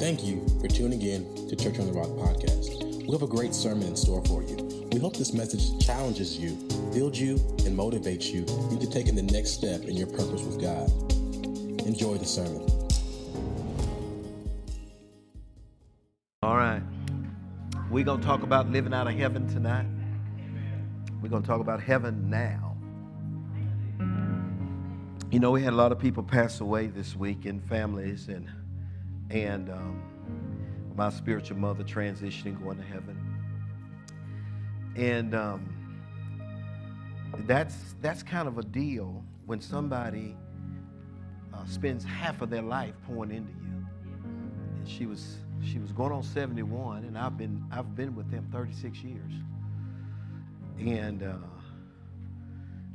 Thank you for tuning in to Church on the Rock podcast. We have a great sermon in store for you. We hope this message challenges you, builds you, and motivates you into taking the next step in your purpose with God. Enjoy the sermon. All right. We're going to talk about living out of heaven tonight. We're going to talk about heaven now. You know, we had a lot of people pass away this week in families and and um, my spiritual mother transitioning, going to heaven. And um, that's that's kind of a deal when somebody uh, spends half of their life pouring into you. And she was she was going on 71, and I've been I've been with them 36 years. And uh,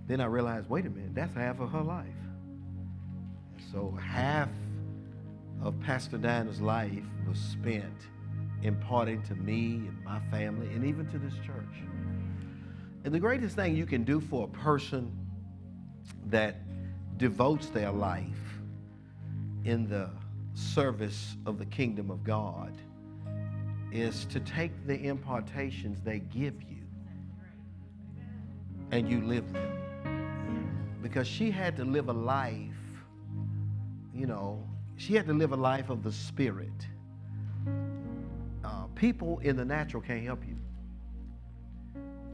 then I realized, wait a minute, that's half of her life. So half of Pastor Diana's life was spent imparting to me and my family and even to this church. And the greatest thing you can do for a person that devotes their life in the service of the kingdom of God is to take the impartations they give you and you live them. Because she had to live a life, you know, she had to live a life of the spirit. Uh, people in the natural can't help you.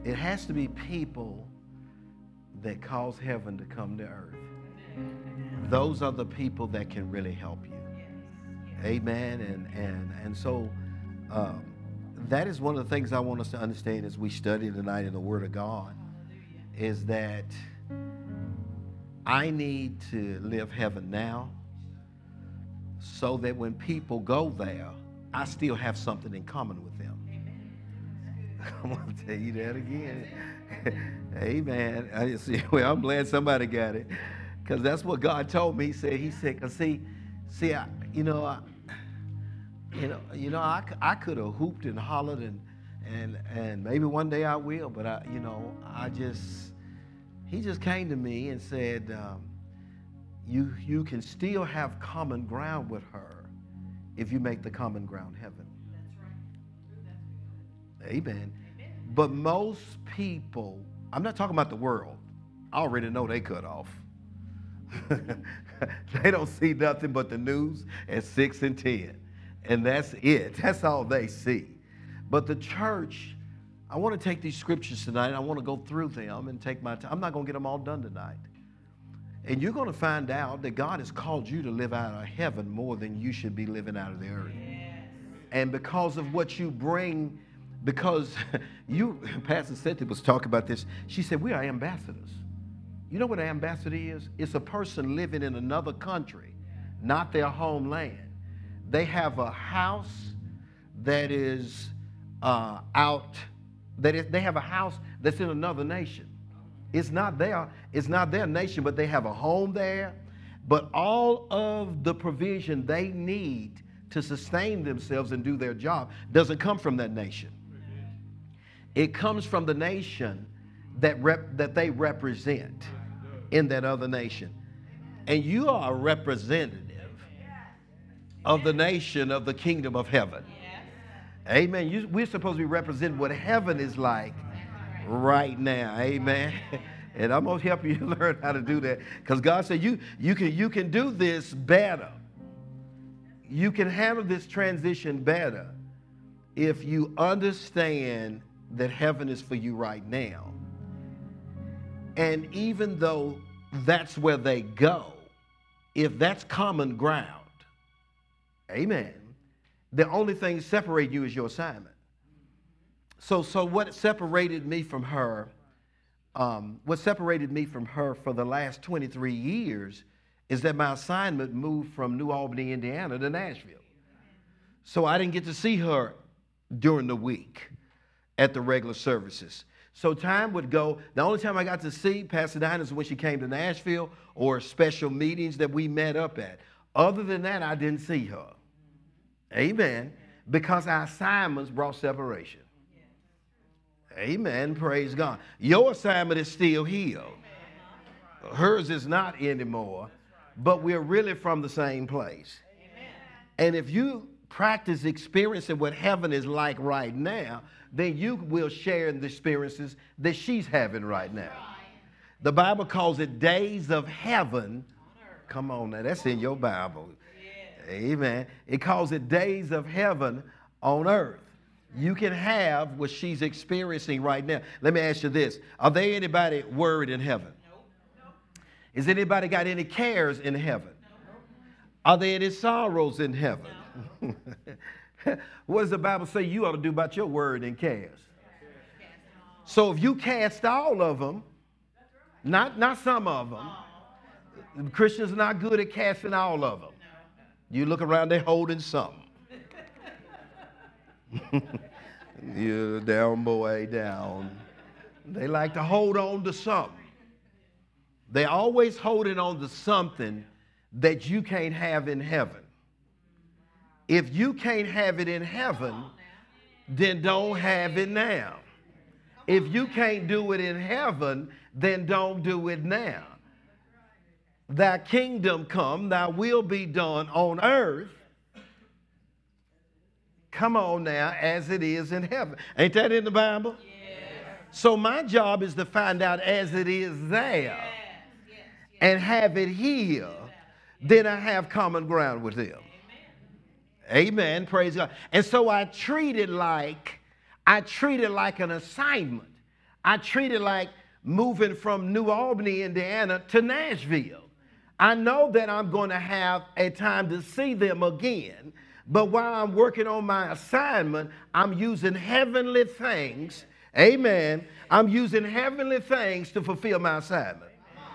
It has to be people that cause heaven to come to earth. Those are the people that can really help you. Amen. And and and so um, that is one of the things I want us to understand as we study tonight in the Word of God, is that I need to live heaven now so that when people go there, I still have something in common with them. I'm going to tell you that again. Amen. I see. Well, I'm glad somebody got it, because that's what God told me. He said, He said, because see, see, I, you know, I, you know, you know, I, I could have hooped and hollered and and and maybe one day I will, but I, you know, I just, He just came to me and said. Um, you, you can still have common ground with her if you make the common ground heaven. Amen. Amen. But most people, I'm not talking about the world. I already know they cut off. they don't see nothing but the news at 6 and 10. And that's it. That's all they see. But the church, I want to take these scriptures tonight. I want to go through them and take my time. I'm not going to get them all done tonight. And you're going to find out that God has called you to live out of heaven more than you should be living out of the earth. Yes. And because of what you bring, because you, Pastor Cynthia was talking about this, she said, We are ambassadors. You know what an ambassador is? It's a person living in another country, not their homeland. They have a house that is uh, out, that is, they have a house that's in another nation. It's not their, it's not their nation, but they have a home there. But all of the provision they need to sustain themselves and do their job doesn't come from that nation. It comes from the nation that, rep, that they represent in that other nation. And you are a representative of the nation of the kingdom of heaven. Amen. You, we're supposed to be representing what heaven is like right now. Amen. And I'm gonna help you learn how to do that. Because God said you, you, can, you can do this better. You can handle this transition better if you understand that heaven is for you right now. And even though that's where they go, if that's common ground, amen, the only thing separating you is your assignment. So, so what separated me from her, um, what separated me from her for the last 23 years is that my assignment moved from New Albany, Indiana to Nashville. So I didn't get to see her during the week at the regular services. So time would go. The only time I got to see Pastor Diana is when she came to Nashville or special meetings that we met up at. Other than that, I didn't see her. Amen. Because our assignments brought separation. Amen. Praise God. Your assignment is still healed. Hers is not anymore, but we're really from the same place. And if you practice experiencing what heaven is like right now, then you will share in the experiences that she's having right now. The Bible calls it days of heaven. Come on now, that's in your Bible. Amen. It calls it days of heaven on earth. You can have what she's experiencing right now. Let me ask you this Are there anybody worried in heaven? No. Is anybody got any cares in heaven? No. Are there any sorrows in heaven? what does the Bible say you ought to do about your word and cares? So if you cast all of them, not, not some of them, Christians are not good at casting all of them. You look around, they're holding something. you down, boy, down. They like to hold on to something. They're always holding on to something that you can't have in heaven. If you can't have it in heaven, then don't have it now. If you can't do it in heaven, then don't do it now. Thy kingdom come, thy will be done on earth. Come on now, as it is in heaven. Ain't that in the Bible? Yes. So my job is to find out as it is there yes. Yes. and have it here. Then I have common ground with them. Amen. Praise God. And so I treat it like I treat it like an assignment. I treat it like moving from New Albany, Indiana to Nashville. I know that I'm going to have a time to see them again, but while I'm working on my assignment, I'm using heavenly things. Amen. I'm using heavenly things to fulfill my assignment.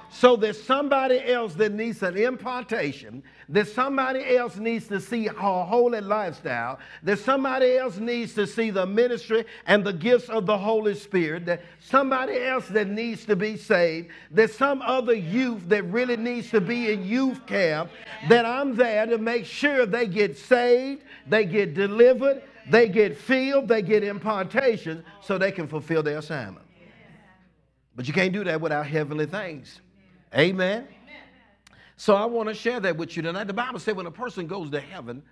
So there's somebody else that needs an impartation. There's somebody else needs to see a holy lifestyle. There's somebody else needs to see the ministry and the gifts of the Holy Spirit. There's somebody else that needs to be saved. There's some other youth that really needs to be in youth camp that I'm there to make sure they get saved, they get delivered, they get filled, they get impartation so they can fulfill their assignment. But you can't do that without heavenly things. Amen. Amen. So I want to share that with you tonight. The Bible said when a person goes to heaven,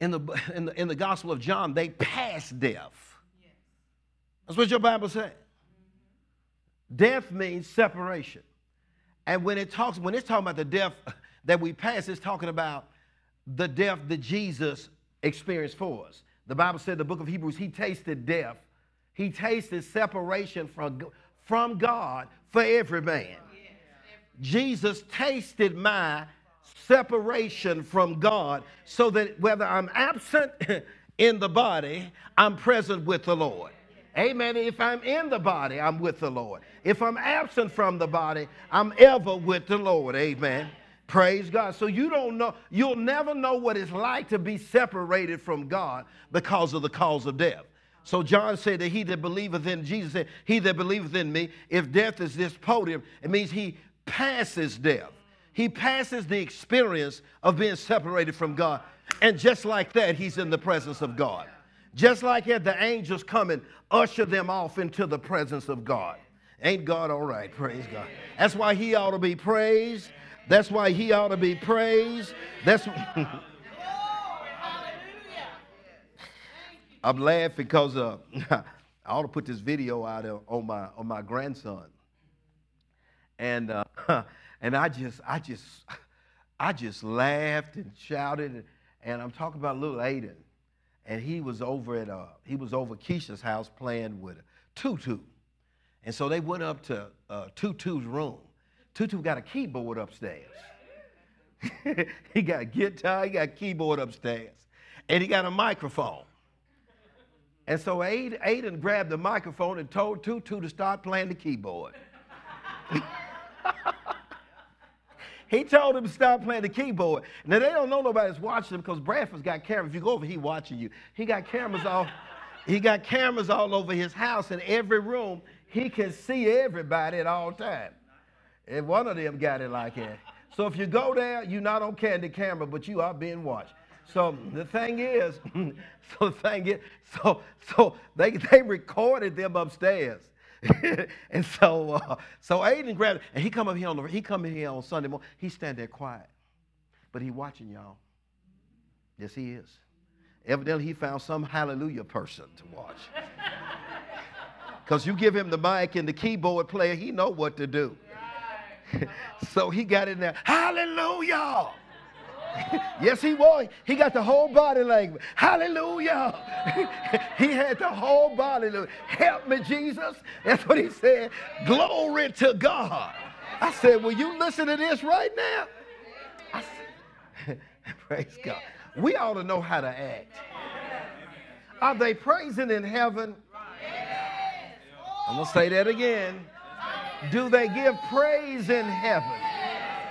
in the, in the, in the Gospel of John, they pass death. That's what your Bible says. Death means separation. And when it talks, when it's talking about the death that we pass, it's talking about the death that Jesus experienced for us. The Bible said, the book of Hebrews, he tasted death. He tasted separation from, from God for every man. Jesus tasted my separation from God so that whether I'm absent in the body, I'm present with the Lord. Amen. If I'm in the body, I'm with the Lord. If I'm absent from the body, I'm ever with the Lord. Amen. Praise God. So you don't know, you'll never know what it's like to be separated from God because of the cause of death. So John said that he that believeth in Jesus said, He that believeth in me, if death is this podium, it means he passes death. He passes the experience of being separated from God. And just like that, he's in the presence of God. Just like that, the angels come and usher them off into the presence of God. Ain't God all right? Praise God. That's why he ought to be praised. That's why he ought to be praised. That's I'm laughing because uh, I ought to put this video out on my on my grandson and uh, and I just I just I just laughed and shouted, and, I'm talking about little Aiden, and he was over at uh, he was over Keisha's house playing with Tutu, and so they went up to uh, Tutu's room. Tutu got a keyboard upstairs. he got a guitar, he got a keyboard upstairs, and he got a microphone. And so Aiden, Aiden grabbed the microphone and told Tutu to start playing the keyboard. he told him to stop playing the keyboard. Now they don't know nobody's watching him because Bradford's got cameras. If you go over, he watching you. He got cameras all. He got cameras all over his house in every room. He can see everybody at all times. And one of them got it like that. So if you go there, you're not on the camera, but you are being watched. So the thing is, so the thing is, so so they they recorded them upstairs. and so, uh, so Aiden grabbed, and he come up here on the, he come in here on Sunday morning. He stand there quiet, but he watching y'all. Yes, he is. Evidently, he found some hallelujah person to watch. Because you give him the mic and the keyboard player, he know what to do. so he got in there, hallelujah. yes, he was. He got the whole body language. Hallelujah. he had the whole body language. Help me, Jesus. That's what he said. Glory to God. I said, Will you listen to this right now? I said, Praise God. We ought to know how to act. Are they praising in heaven? I'm going to say that again. Do they give praise in heaven?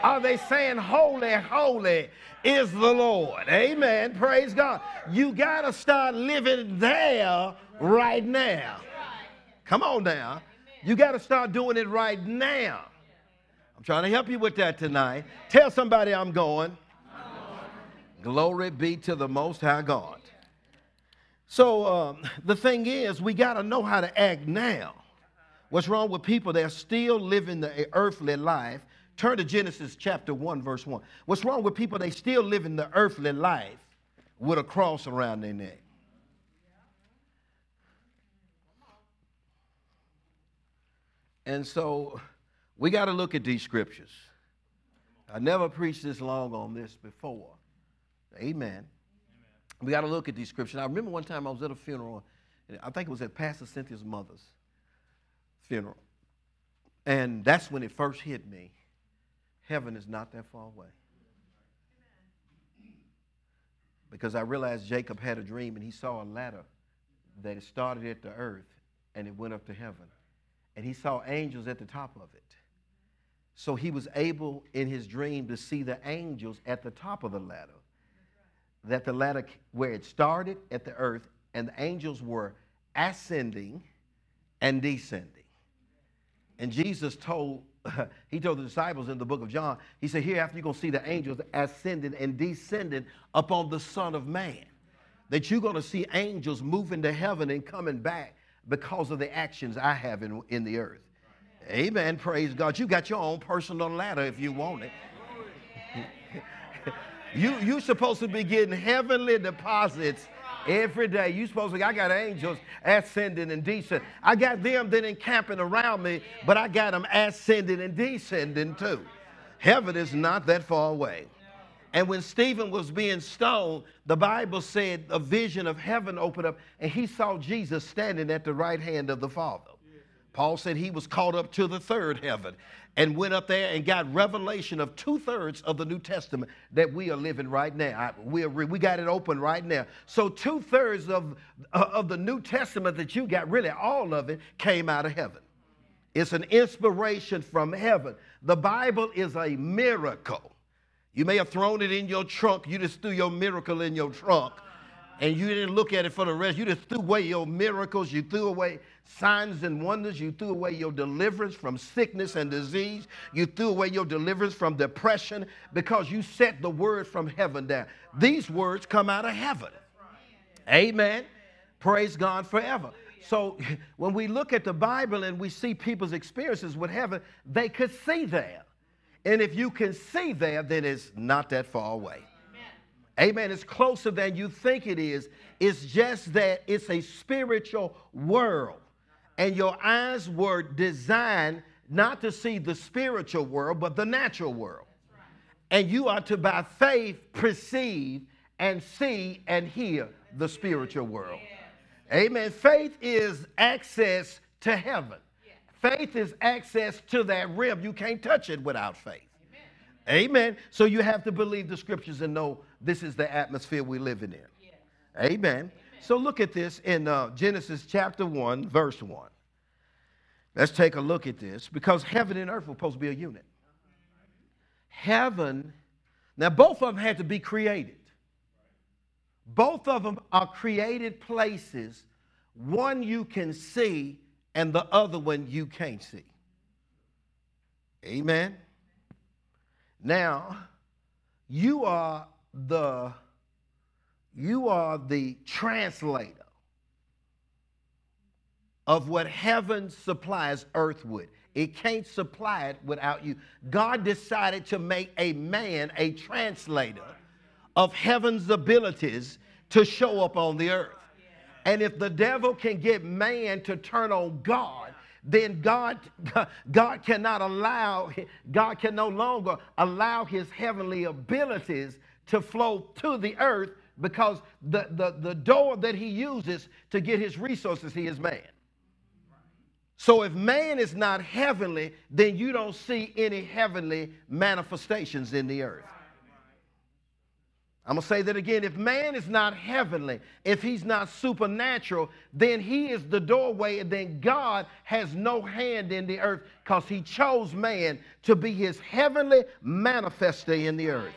Are they saying, Holy, holy is the Lord? Amen. Praise God. You got to start living there right now. Come on now. You got to start doing it right now. I'm trying to help you with that tonight. Tell somebody I'm going. Glory be to the Most High God. So um, the thing is, we got to know how to act now. What's wrong with people that are still living the earthly life? Turn to Genesis chapter 1, verse 1. What's wrong with people they still living the earthly life with a cross around their neck? And so we got to look at these scriptures. I never preached this long on this before. Amen. We got to look at these scriptures. I remember one time I was at a funeral, I think it was at Pastor Cynthia's mother's funeral. And that's when it first hit me. Heaven is not that far away. Because I realized Jacob had a dream and he saw a ladder that started at the earth and it went up to heaven. And he saw angels at the top of it. So he was able in his dream to see the angels at the top of the ladder. That the ladder, where it started at the earth, and the angels were ascending and descending. And Jesus told, he told the disciples in the book of John, he said, Hereafter you're going to see the angels ascending and descending upon the Son of Man. That you're going to see angels moving to heaven and coming back because of the actions I have in, in the earth. Amen. Praise God. You got your own personal ladder if you want it. you you supposed to be getting heavenly deposits every day. You supposed to I got angels ascending and descending. I got them then encamping around me, but I got them ascending and descending too. Heaven is not that far away. And when Stephen was being stoned, the Bible said a vision of heaven opened up and he saw Jesus standing at the right hand of the Father. Paul said he was caught up to the third heaven and went up there and got revelation of two thirds of the New Testament that we are living right now. We, are, we got it open right now. So, two thirds of, uh, of the New Testament that you got, really all of it, came out of heaven. It's an inspiration from heaven. The Bible is a miracle. You may have thrown it in your trunk, you just threw your miracle in your trunk and you didn't look at it for the rest. You just threw away your miracles. You threw away signs and wonders. You threw away your deliverance from sickness and disease. You threw away your deliverance from depression because you set the word from heaven down. These words come out of heaven. Amen. Praise God forever. So when we look at the Bible and we see people's experiences with heaven, they could see there. And if you can see there, then it's not that far away. Amen. It's closer than you think it is. It's just that it's a spiritual world. And your eyes were designed not to see the spiritual world, but the natural world. And you are to, by faith, perceive and see and hear the spiritual world. Amen. Faith is access to heaven. Faith is access to that realm. You can't touch it without faith. Amen. So you have to believe the scriptures and know this is the atmosphere we're living in. Yes. Amen. Amen. So look at this in uh, Genesis chapter 1, verse 1. Let's take a look at this because heaven and earth were supposed to be a unit. Heaven, now both of them had to be created. Both of them are created places. One you can see, and the other one you can't see. Amen. Now, you are the you are the translator of what heaven supplies earth with. It can't supply it without you. God decided to make a man a translator of heaven's abilities to show up on the earth. And if the devil can get man to turn on God, then God, God cannot allow, God can no longer allow his heavenly abilities to flow to the earth because the, the, the door that he uses to get his resources, he is man. So if man is not heavenly, then you don't see any heavenly manifestations in the earth. I'm going to say that again. If man is not heavenly, if he's not supernatural, then he is the doorway, and then God has no hand in the earth because he chose man to be his heavenly manifester in the earth.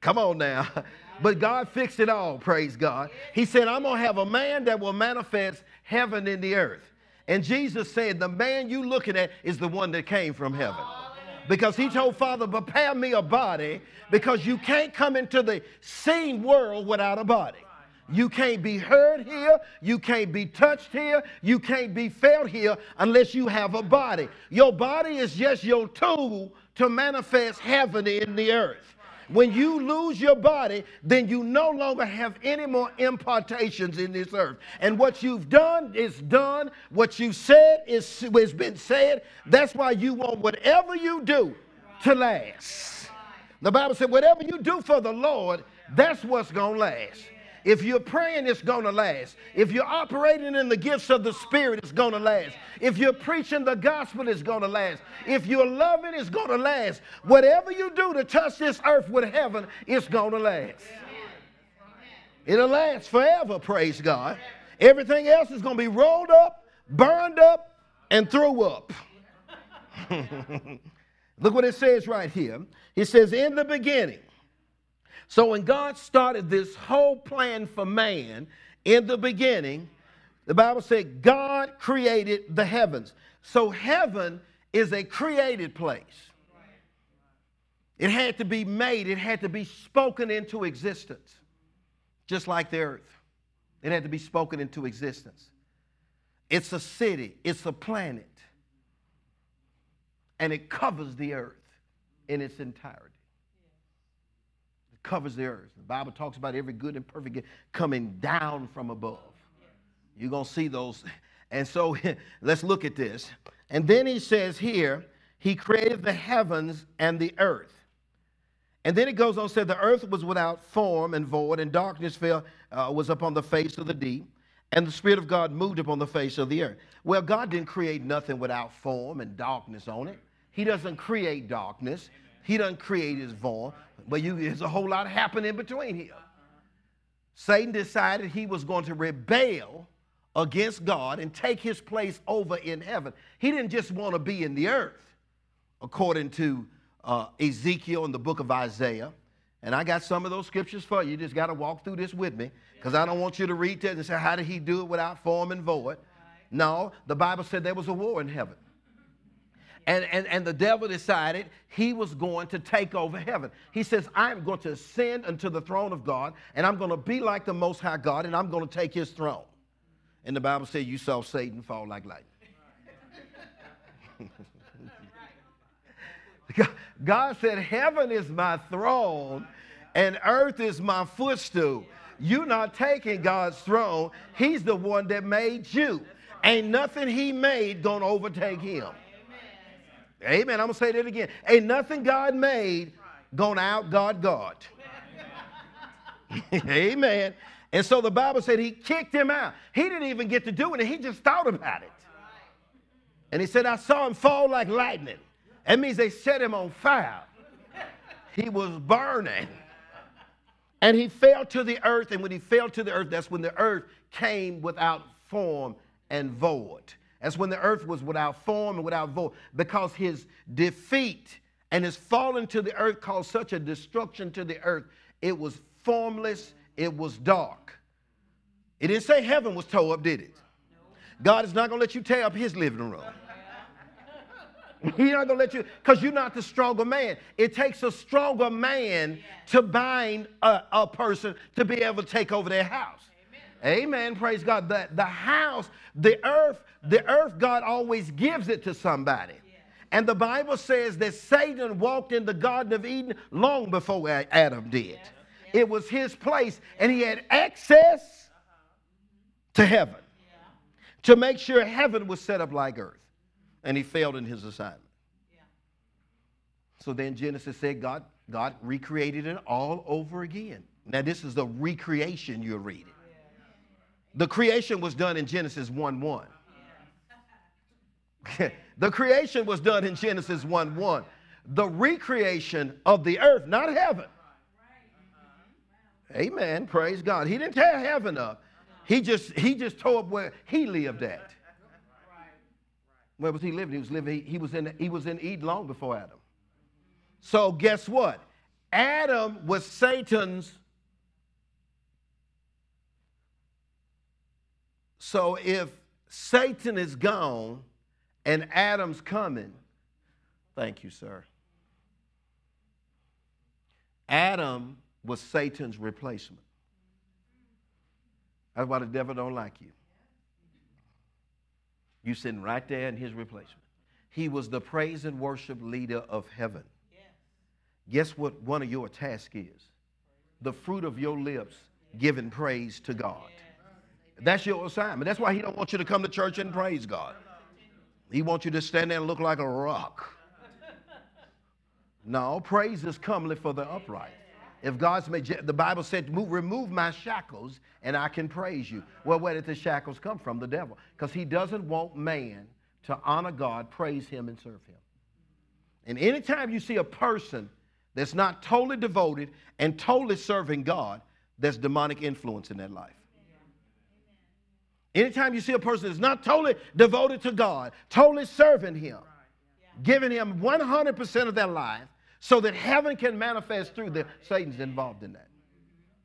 Come on now. But God fixed it all, praise God. He said, I'm going to have a man that will manifest heaven in the earth. And Jesus said, The man you're looking at is the one that came from heaven. Because he told Father, prepare me a body because you can't come into the same world without a body. You can't be heard here. You can't be touched here. You can't be felt here unless you have a body. Your body is just your tool to manifest heaven in the earth. When you lose your body, then you no longer have any more impartations in this earth. And what you've done is done. What you said is has been said. That's why you want whatever you do to last. The Bible said, whatever you do for the Lord, that's what's going to last. If you're praying, it's going to last. If you're operating in the gifts of the Spirit, it's going to last. If you're preaching the gospel, it's going to last. If you're loving, it's going to last. Whatever you do to touch this earth with heaven, it's going to last. It'll last forever, praise God. Everything else is going to be rolled up, burned up, and thrown up. Look what it says right here. It says, In the beginning, so when God started this whole plan for man in the beginning, the Bible said God created the heavens. So heaven is a created place. It had to be made, it had to be spoken into existence, just like the earth. It had to be spoken into existence. It's a city, it's a planet, and it covers the earth in its entirety covers the earth. The Bible talks about every good and perfect gift coming down from above. You're going to see those. And so let's look at this. And then he says here, he created the heavens and the earth. And then it goes on said the earth was without form and void, and darkness fell uh, was upon the face of the deep, and the spirit of God moved upon the face of the earth. Well, God didn't create nothing without form and darkness on it. He doesn't create darkness. He doesn't create his void. But you, there's a whole lot happening between here. Satan decided he was going to rebel against God and take his place over in heaven. He didn't just want to be in the earth, according to uh, Ezekiel in the book of Isaiah. And I got some of those scriptures for you. You just got to walk through this with me because I don't want you to read that and say, How did he do it without form and void? No, the Bible said there was a war in heaven. And, and, and the devil decided he was going to take over heaven. He says, I'm going to ascend unto the throne of God, and I'm going to be like the Most High God, and I'm going to take his throne. And the Bible said, You saw Satan fall like lightning. God said, Heaven is my throne, and earth is my footstool. You're not taking God's throne, He's the one that made you. Ain't nothing He made gonna overtake Him. Amen. I'm going to say that again. Ain't nothing God made going to out God God. Amen. And so the Bible said he kicked him out. He didn't even get to do it, he just thought about it. And he said, I saw him fall like lightning. That means they set him on fire. He was burning. And he fell to the earth. And when he fell to the earth, that's when the earth came without form and void. That's when the earth was without form and without void, because his defeat and his falling to the earth caused such a destruction to the earth. It was formless, it was dark. It didn't say heaven was tore up, did it? God is not going to let you tear up his living room. He's not going to let you, because you're not the stronger man. It takes a stronger man to bind a, a person to be able to take over their house. Amen. Praise God. The, the house, the earth, the earth, God always gives it to somebody. And the Bible says that Satan walked in the Garden of Eden long before Adam did. It was his place, and he had access uh-huh. to heaven to make sure heaven was set up like earth. And he failed in his assignment. So then Genesis said God, God recreated it all over again. Now, this is the recreation you're reading. The creation was done in Genesis 1 1. the creation was done in Genesis 1 1. The recreation of the earth, not heaven. Amen. Praise God. He didn't tear heaven up. He just he just tore up where he lived at. Where was he living? He was living. He, he was in he was in Eden long before Adam. So guess what? Adam was Satan's. So if Satan is gone and Adam's coming, thank you, sir. Adam was Satan's replacement. That's why the devil don't like you. You sitting right there in his replacement. He was the praise and worship leader of heaven. Guess what one of your tasks is? The fruit of your lips giving praise to God. That's your assignment. That's why he don't want you to come to church and praise God. He wants you to stand there and look like a rock. No, praise is comely for the upright. If God's made, the Bible said, remove my shackles and I can praise you. Well, where did the shackles come from? The devil. Because he doesn't want man to honor God, praise him, and serve him. And anytime you see a person that's not totally devoted and totally serving God, there's demonic influence in their life. Anytime you see a person that's not totally devoted to God, totally serving Him, giving Him 100% of their life, so that heaven can manifest through them. Satan's involved in that.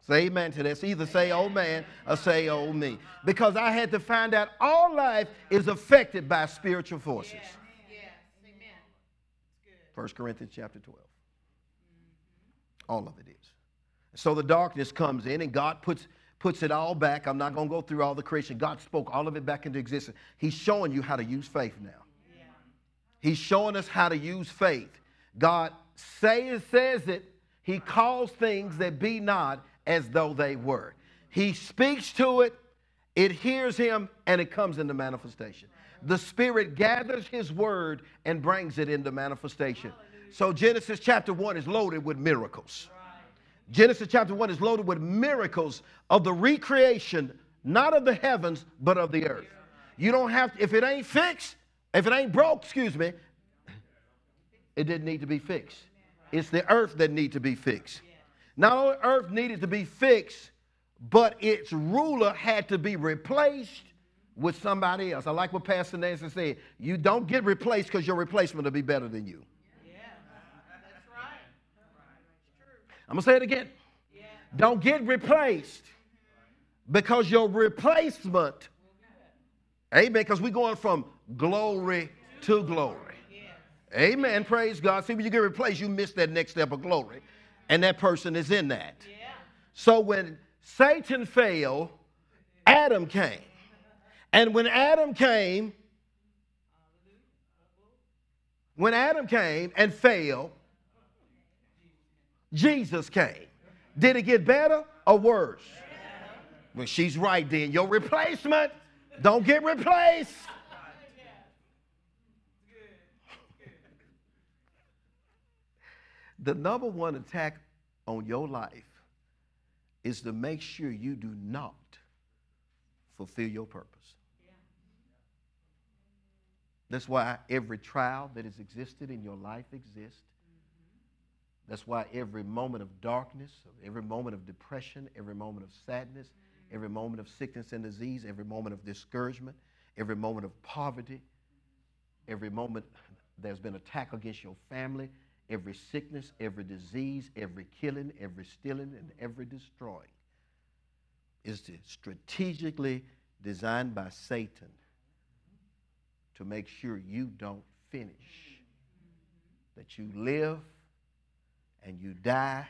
Say amen to this. Either say, oh man, or say, oh me. Because I had to find out all life is affected by spiritual forces. Yes. Yes. Amen. 1 Corinthians chapter 12. All of it is. So the darkness comes in and God puts, puts it all back. I'm not going to go through all the creation. God spoke all of it back into existence. He's showing you how to use faith now. He's showing us how to use faith. God say says it, he calls things that be not as though they were. He speaks to it, it hears him, and it comes into manifestation. The Spirit gathers his word and brings it into manifestation. So Genesis chapter 1 is loaded with miracles. Genesis chapter 1 is loaded with miracles of the recreation, not of the heavens, but of the earth. You don't have to, if it ain't fixed, if it ain't broke, excuse me, it didn't need to be fixed. It's the earth that need to be fixed. Not only earth needed to be fixed, but its ruler had to be replaced with somebody else. I like what Pastor Nancy said. You don't get replaced because your replacement will be better than you. Yeah, that's right. I'm going to say it again. Yeah. Don't get replaced because your replacement, amen, because we're going from glory to glory. Amen. Praise God. See, when you get replaced, you miss that next step of glory. And that person is in that. Yeah. So when Satan fell, Adam came. And when Adam came, when Adam came and fell, Jesus came. Did it get better or worse? Well, she's right then. Your replacement, don't get replaced. The number one attack on your life is to make sure you do not fulfill your purpose. That's why every trial that has existed in your life exists. That's why every moment of darkness, every moment of depression, every moment of sadness, every moment of sickness and disease, every moment of discouragement, every moment of poverty, every moment there's been attack against your family, every sickness, every disease, every killing, every stealing, and every destroying is strategically designed by Satan to make sure you don't finish. That you live and you die,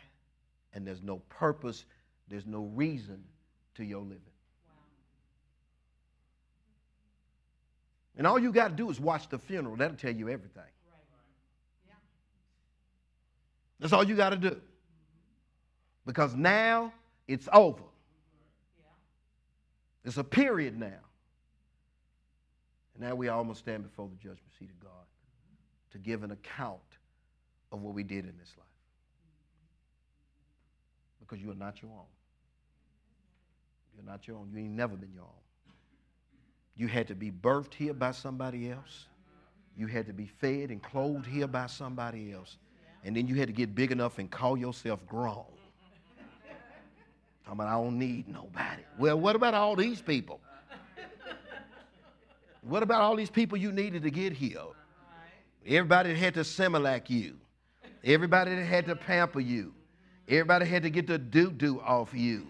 and there's no purpose, there's no reason to your living. And all you got to do is watch the funeral. That'll tell you everything. That's all you got to do. Because now it's over. It's a period now. And now we almost stand before the judgment seat of God to give an account of what we did in this life. Because you are not your own. You're not your own. You ain't never been your own. You had to be birthed here by somebody else. You had to be fed and clothed here by somebody else. And then you had to get big enough and call yourself grown. Talking about, I don't need nobody. Well, what about all these people? What about all these people you needed to get here? Everybody that had to Similac you. Everybody that had to pamper you. Everybody had to get the doo doo off you.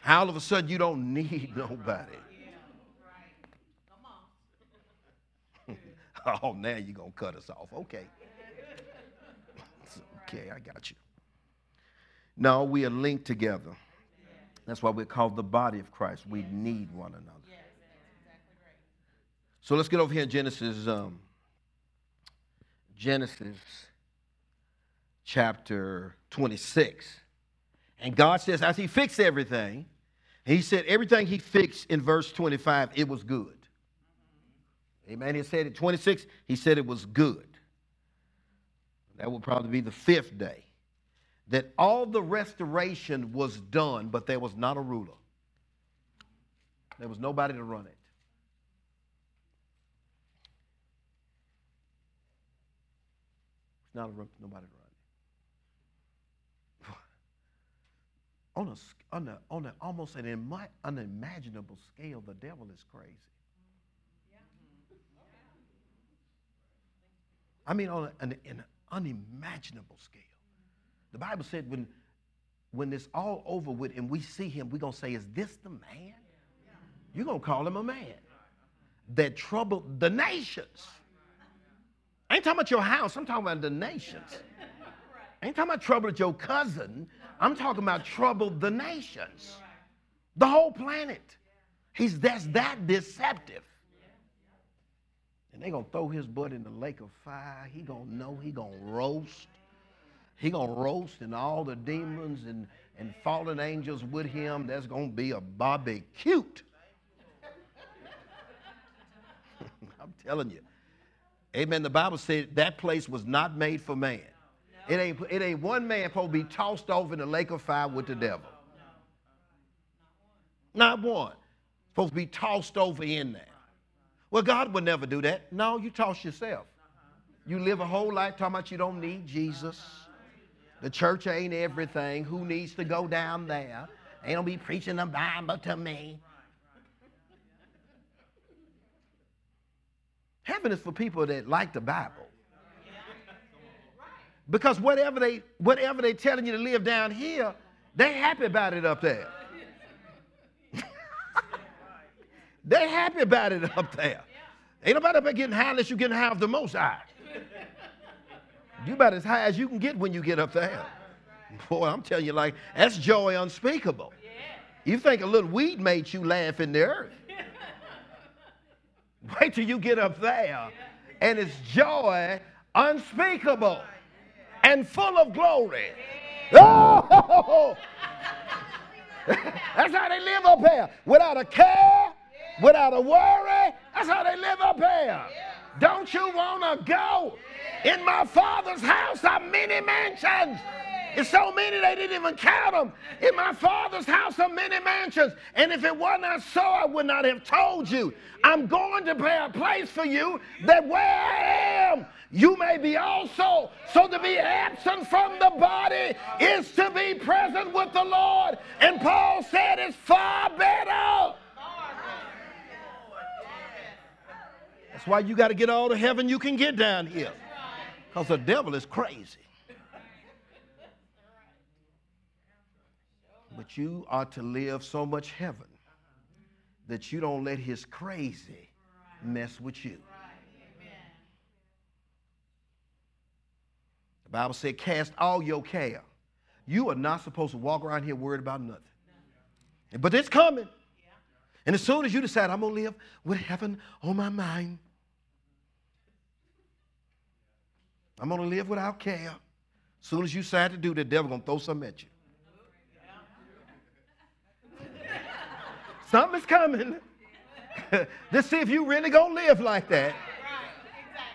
How all of a sudden you don't need nobody. oh, now you're going to cut us off. Okay. okay, I got you. No, we are linked together. That's why we're called the body of Christ. We need one another. So let's get over here in Genesis, um, Genesis chapter 26. And God says, as He fixed everything, He said everything He fixed in verse 25, it was good. Amen. He said at 26, He said it was good. That would probably be the fifth day. That all the restoration was done, but there was not a ruler. There was nobody to run it. not a nobody to on a, on a, on a almost an unimaginable scale, the devil is crazy. I mean, on an, an unimaginable scale. The Bible said when, when it's all over with and we see him, we're going to say, Is this the man? You're going to call him a man that troubled the nations. I ain't talking about your house, I'm talking about the nations. I ain't talking about trouble with your cousin, I'm talking about trouble the nations. The whole planet. He's that's that deceptive. And they gonna throw his butt in the lake of fire. He gonna know he gonna roast. He gonna roast and all the demons and, and fallen angels with him. That's gonna be a barbecue. I'm telling you. Amen. The Bible said that place was not made for man. It, ain't, it ain't one man supposed to be tossed over in the lake of fire with the devil. Not one. Supposed to be tossed over in there. Well, God would never do that. No, you toss yourself. You live a whole life talking about you don't need Jesus. The church ain't everything. Who needs to go down there? Ain't gonna be preaching the Bible to me. Heaven is for people that like the Bible. Because whatever they whatever they telling you to live down here, they happy about it up there. they happy about it up there. Ain't nobody up getting high unless you getting high of the most high. You about as high as you can get when you get up there. Boy, I'm telling you, like, that's joy unspeakable. You think a little weed made you laugh in the earth. Wait till you get up there, and it's joy unspeakable and full of glory. Oh! That's how they live up here, without a care, without a worry. That's how they live up here. Don't you want to go? In my father's house are many mansions. It's so many they didn't even count them. In my father's house are many mansions. And if it were not so, I would not have told you. I'm going to prepare a place for you that where I am, you may be also. So to be absent from the body is to be present with the Lord. And Paul said it's far better. That's why you got to get all the heaven you can get down here. Because the devil is crazy. But you are to live so much heaven that you don't let his crazy mess with you. The Bible said, cast all your care. You are not supposed to walk around here worried about nothing. But it's coming. And as soon as you decide, I'm going to live with heaven on my mind, I'm going to live without care. As soon as you decide to do that, the devil going to throw something at you. Something's coming. Let's see if you really gonna live like that.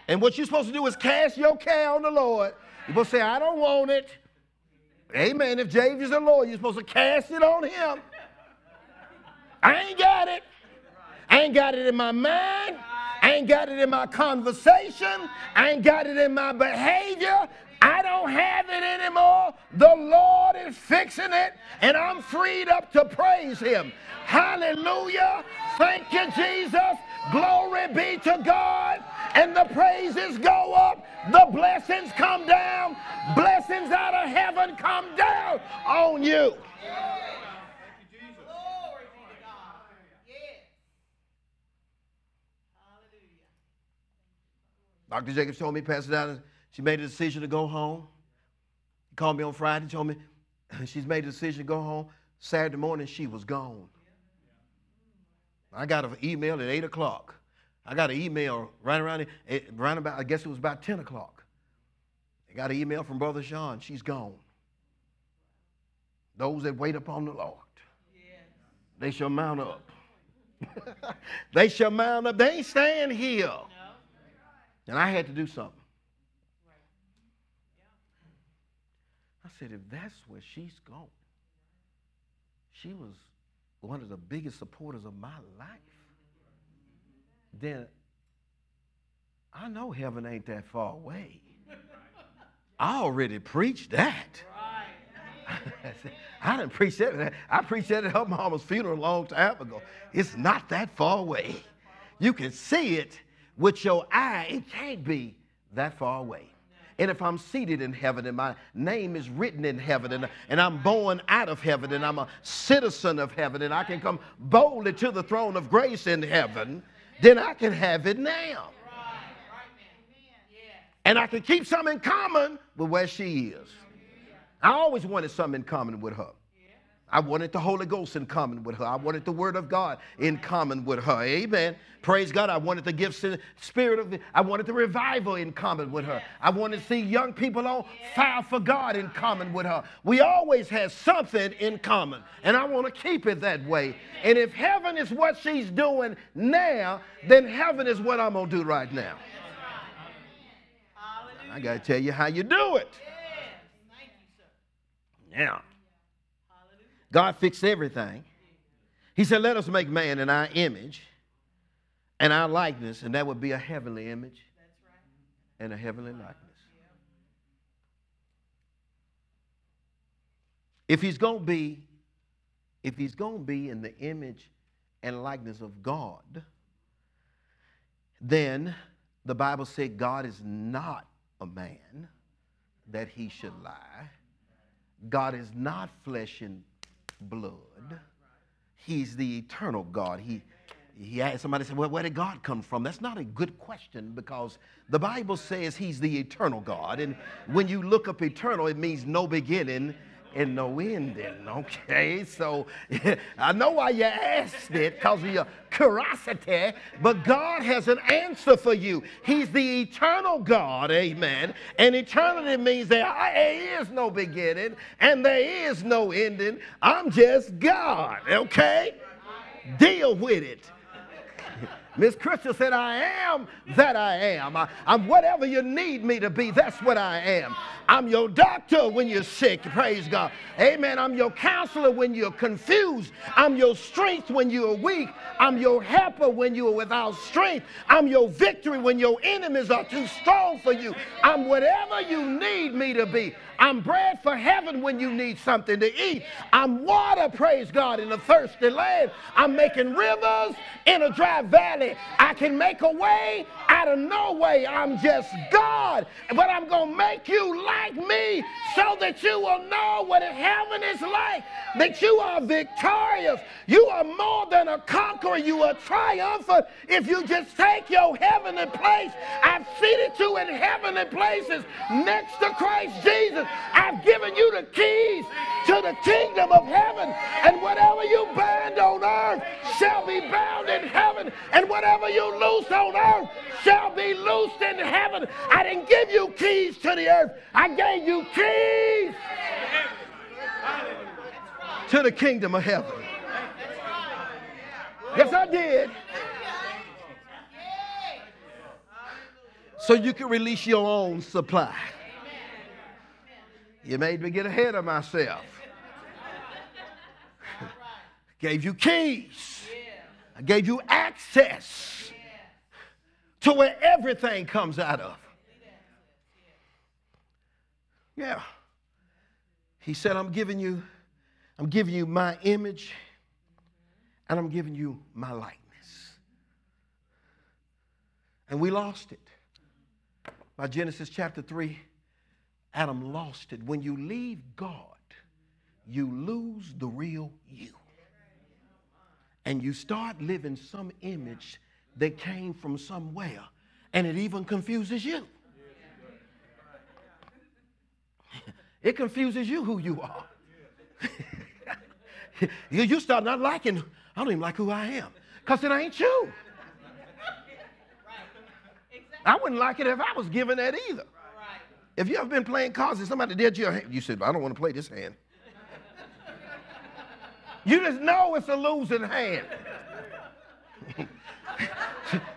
And what you're supposed to do is cast your care on the Lord. You're supposed to say, I don't want it. Amen. If James is the Lord, you're supposed to cast it on him. I ain't got it. I ain't got it in my mind. I ain't got it in my conversation. I ain't got it in my behavior. I don't have it anymore. The Lord is fixing it, and I'm freed up to praise Him. Hallelujah. Thank you, Jesus. Glory be to God. And the praises go up, the blessings come down, blessings out of heaven come down on you. Thank you, Jesus. Glory be to God. Hallelujah. Dr. Jacobs told me, Pastor Down, she made a decision to go home. He called me on Friday, told me she's made a decision to go home. Saturday morning, she was gone. I got an email at 8 o'clock. I got an email right around, right about, I guess it was about 10 o'clock. I got an email from Brother Sean. She's gone. Those that wait upon the Lord, they shall mount up. they shall mount up. They ain't staying here. And I had to do something. I said, if that's where she's going, she was one of the biggest supporters of my life, then I know heaven ain't that far away. I already preached that. I didn't preach that. I preached that at her mama's funeral a long time ago. It's not that far away. You can see it with your eye, it can't be that far away. And if I'm seated in heaven and my name is written in heaven and, and I'm born out of heaven and I'm a citizen of heaven and I can come boldly to the throne of grace in heaven, then I can have it now. And I can keep something in common with where she is. I always wanted something in common with her. I wanted the Holy Ghost in common with her. I wanted the Word of God in common with her. Amen. Praise God. I wanted the gifts and spirit of the, I wanted the revival in common with her. I wanted to see young people on fire for God in common with her. We always had something in common. And I want to keep it that way. And if heaven is what she's doing now, then heaven is what I'm going to do right now. I got to tell you how you do it. Now. God fixed everything. He said, Let us make man in our image and our likeness, and that would be a heavenly image and a heavenly likeness. If he's going to be, if he's going to be in the image and likeness of God, then the Bible said God is not a man that he should lie. God is not flesh and blood. He's the eternal God. He, he somebody said, well, where did God come from? That's not a good question because the Bible says he's the eternal God. And when you look up eternal, it means no beginning and no ending. Okay, so I know why you asked it because of your curiosity, but God has an answer for you. He's the eternal God, amen. And eternity means there is no beginning and there is no ending. I'm just God, okay? Deal with it. Miss Crystal said, I am that I am. I, am whatever you need me to be, that's what I am. I'm your doctor when you're sick, praise God. Amen. I'm your counselor when you're confused. I'm your strength when you're weak. I'm your helper when you are without strength. I'm your victory when your enemies are too strong for you. I'm whatever you need me to be. I'm bread for heaven when you need something to eat. I'm water, praise God, in a thirsty land. I'm making rivers in a dry valley. I can make a way out of no way. I'm just God. But I'm going to make you like me so that you will know what heaven is like, that you are victorious. You are more than a conqueror. You are triumphant if you just take your heavenly place. I've seated you in heavenly places next to Christ Jesus. I've given you the keys to the kingdom of heaven. And whatever you bind on earth shall be bound in heaven. And whatever you loose on earth shall be loosed in heaven. I didn't give you keys to the earth, I gave you keys to the kingdom of heaven. Yes, I did. So you can release your own supply. You made me get ahead of myself. Gave you keys. I gave you access to where everything comes out of. Yeah. He said, I'm giving you, I'm giving you my image and I'm giving you my likeness. And we lost it. By Genesis chapter 3, Adam lost it. When you leave God, you lose the real you. And you start living some image that came from somewhere, and it even confuses you. It confuses you who you are. you start not liking, I don't even like who I am, because it ain't you. I wouldn't like it if I was given that either. If you ever been playing cards and somebody did your hand, you said, I don't want to play this hand. You just know it's a losing hand.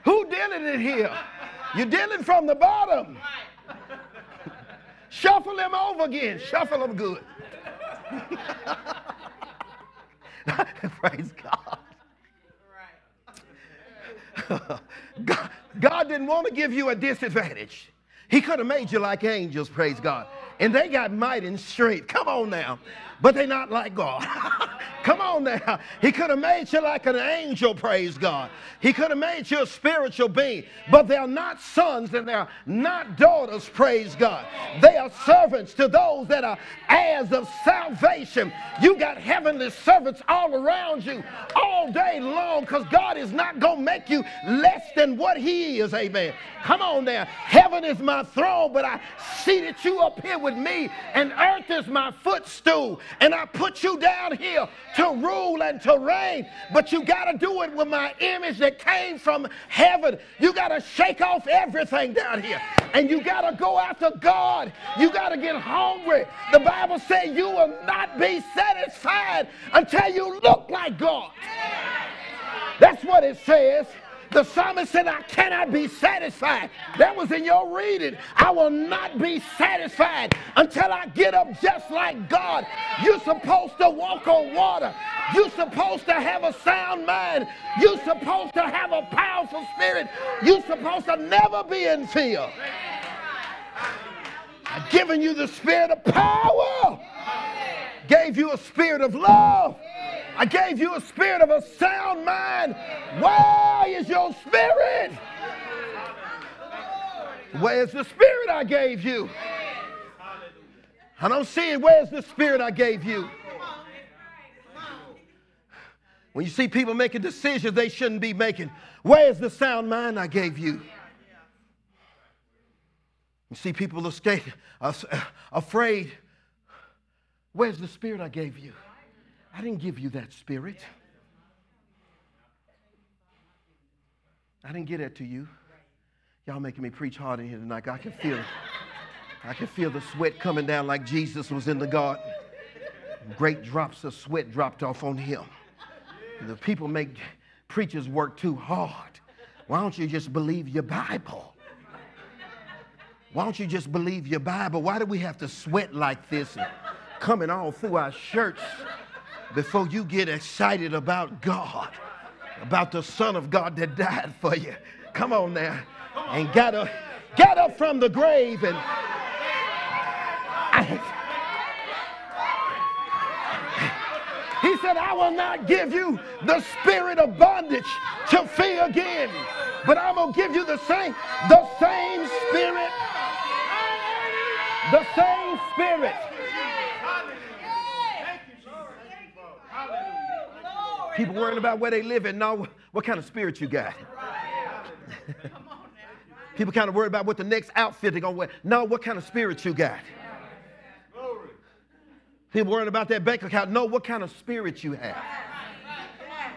Who dealing it here? You're dealing from the bottom. Shuffle them over again. Shuffle them good. Praise God. God. God didn't want to give you a disadvantage. He could have made you like angels, praise God. And they got might and strength. Come on now. But they're not like God. Come on now. He could have made you like an angel, praise God. He could have made you a spiritual being. But they're not sons and they're not daughters, praise God. They are servants to those that are heirs of salvation. You got heavenly servants all around you all day long because God is not going to make you less than what He is, amen. Come on now. Heaven is my throne, but I seated you up here with me, and earth is my footstool. And I put you down here to rule and to reign. But you got to do it with my image that came from heaven. You got to shake off everything down here. And you got to go after God. You got to get hungry. The Bible says you will not be satisfied until you look like God. That's what it says. The psalmist said, I cannot be satisfied. That was in your reading. I will not be satisfied until I get up just like God. You're supposed to walk on water. You're supposed to have a sound mind. You're supposed to have a powerful spirit. You're supposed to never be in fear. I've given you the spirit of power, gave you a spirit of love I gave you a spirit of a sound mind. Where is your spirit? Where's the spirit I gave you? I don't see it. Where's the spirit I gave you? When you see people making decisions they shouldn't be making, where's the sound mind I gave you? You see people escape, uh, afraid. Where's the spirit I gave you? I didn't give you that spirit. I didn't get that to you. Y'all making me preach hard in here tonight. I can feel it. I can feel the sweat coming down like Jesus was in the garden. Great drops of sweat dropped off on him. The people make preachers work too hard. Why don't you just believe your Bible? Why don't you just believe your Bible? Why do we have to sweat like this and coming all through our shirts? before you get excited about God, about the Son of God that died for you. Come on now. And got up, got up from the grave and he said, I will not give you the spirit of bondage to fear again, but I'm going to give you the same, the same spirit, the same spirit People worrying about where they live and know what kind of spirit you got. People kind of worried about what the next outfit they're going to wear. Know what kind of spirit you got. People worrying about that bank account. Know what kind of spirit you have.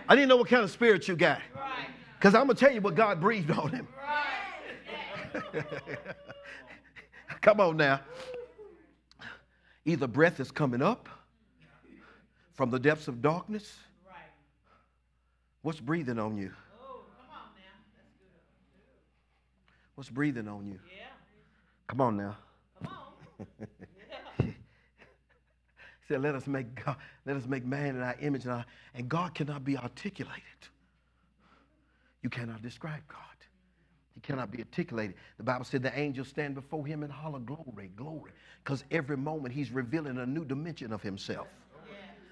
I didn't know what kind of spirit you got. Because I'm going to tell you what God breathed on him. Come on now. Either breath is coming up from the depths of darkness What's breathing on you? What's breathing on you? Come on now. he said, let us make God, let us make man in our image and, our, and God cannot be articulated. You cannot describe God. He cannot be articulated. The Bible said the angels stand before him and holler, Glory, glory. Because every moment he's revealing a new dimension of himself.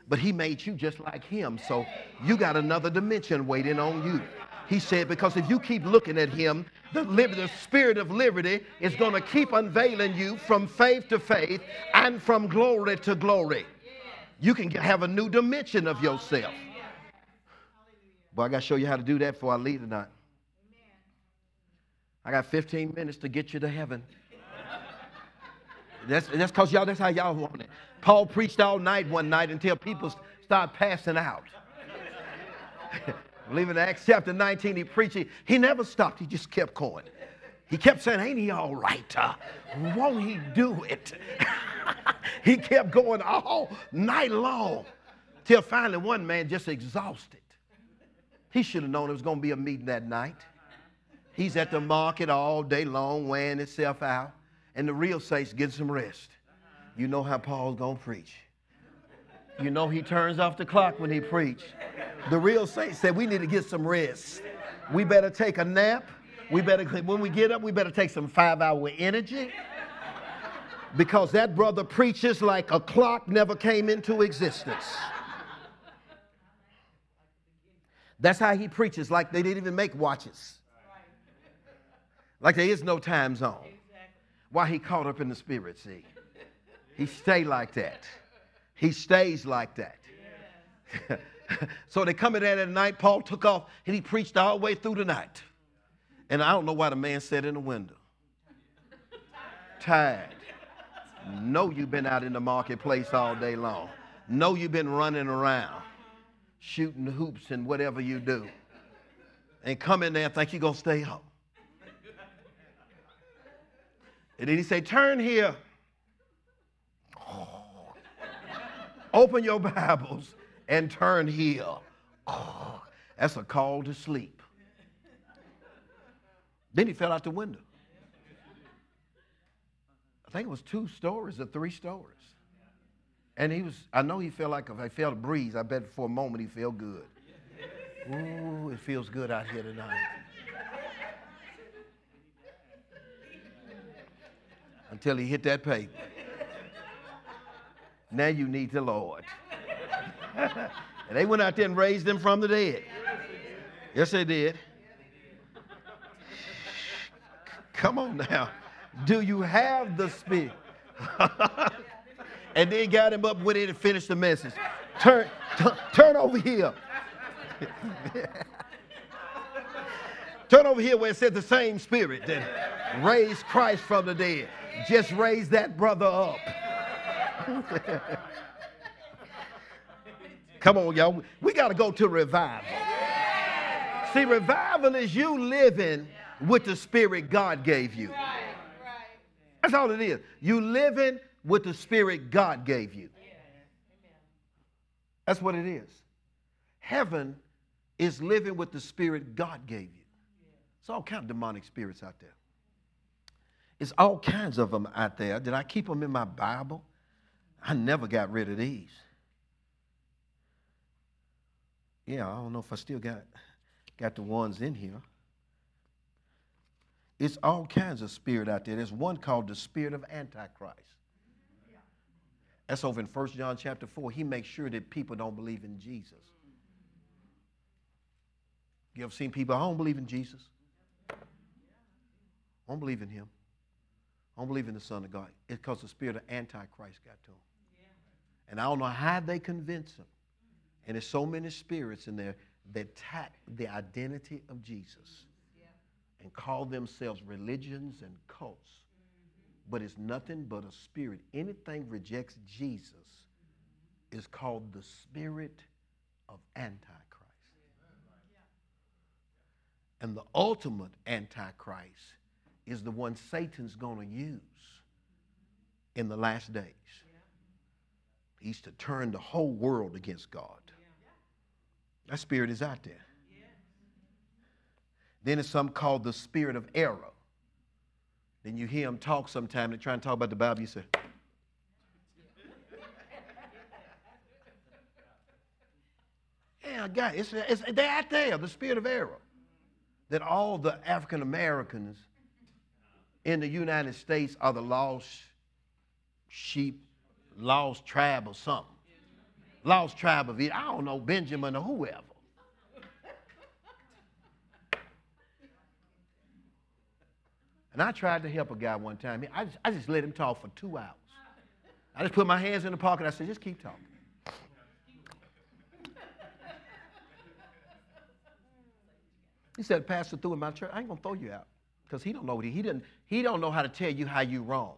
But he made you just like him. So you got another dimension waiting on you. He said, because if you keep looking at him, the, the spirit of liberty is going to keep unveiling you from faith to faith and from glory to glory. You can have a new dimension of yourself. But I got to show you how to do that before I leave tonight. I got 15 minutes to get you to heaven. That's that's because y'all, that's how y'all want it. Paul preached all night one night until people start passing out. believe in Acts chapter 19, he preached. He never stopped. He just kept going. He kept saying, Ain't he all right? Uh, won't he do it? he kept going all night long till finally one man just exhausted. He should have known it was going to be a meeting that night. He's at the market all day long, wearing himself out, and the real saints get some rest. You know how Paul's going to preach. You know he turns off the clock when he preach. The real saints said we need to get some rest. We better take a nap. We better when we get up, we better take some five-hour energy. Because that brother preaches like a clock never came into existence. That's how he preaches, like they didn't even make watches. Like there is no time zone. Why he caught up in the spirit, see? He stayed like that. He stays like that. so they come in there at night. Paul took off and he preached all the way through the night. And I don't know why the man sat in the window. Tired. Know you've been out in the marketplace all day long. Know you've been running around shooting hoops and whatever you do. And come in there and think you're going to stay home. And then he say, turn here. Open your Bibles and turn here. that's a call to sleep. Then he fell out the window. I think it was two stories or three stories. And he was, I know he felt like if I felt a breeze, I bet for a moment he felt good. Ooh, it feels good out here tonight. Until he hit that paper. Now you need the Lord. and they went out there and raised him from the dead. Yes, they did. Come on now. Do you have the Spirit? and then got him up with it and finished the message. Turn, t- turn over here. turn over here where it said the same spirit that raised Christ from the dead. Just raise that brother up. Come on, y'all. We got to go to revival. See, revival is you living with the spirit God gave you. That's all it is. You living with the spirit God gave you. That's what it is. Heaven is living with the spirit God gave you. It's all kind of demonic spirits out there. It's all kinds of them out there. Did I keep them in my Bible? I never got rid of these. Yeah, I don't know if I still got got the ones in here. It's all kinds of spirit out there. There's one called the spirit of Antichrist. That's over in 1 John chapter 4. He makes sure that people don't believe in Jesus. You ever seen people, I don't believe in Jesus. I don't believe in him. I don't believe in the Son of God. It's because the spirit of Antichrist got to him. And I don't know how they convince him. And there's so many spirits in there that attack the identity of Jesus and call themselves religions and cults but it's nothing but a spirit. Anything rejects Jesus is called the spirit of Antichrist. And the ultimate Antichrist is the one Satan's going to use in the last days. He's to turn the whole world against God. That spirit is out there. Then it's something called the spirit of error. Then you hear them talk sometime, they try and talk about the Bible, you say, Yeah, God, it's, it's, they're out there, the spirit of error. That all the African Americans in the United States are the lost sheep, lost tribe or something. Lost tribe of it. I don't know, Benjamin or whoever. And I tried to help a guy one time. I just, I just let him talk for two hours. I just put my hands in the pocket. I said, just keep talking. He said, Pastor, through in my church, I ain't gonna throw you out. Because he don't know what he, he didn't, he don't know how to tell you how you wrong.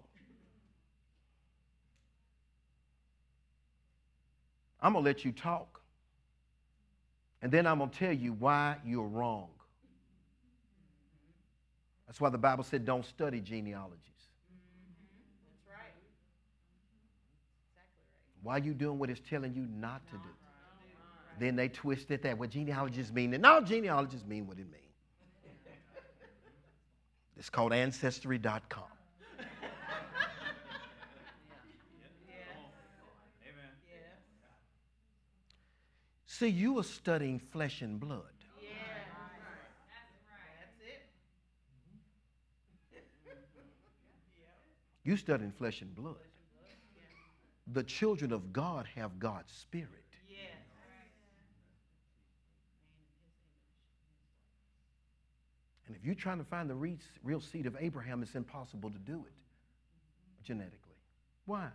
I'm gonna let you talk. And then I'm gonna tell you why you're wrong. That's why the Bible said don't study genealogies. That's right. Exactly right. Why are you doing what it's telling you not to do? Then they twist it that what genealogists mean. And all genealogists mean what it means. It's called Ancestry.com. See, you are studying flesh and blood. You studying flesh and blood. The children of God have God's spirit. And if you're trying to find the real seed of Abraham, it's impossible to do it genetically. Why?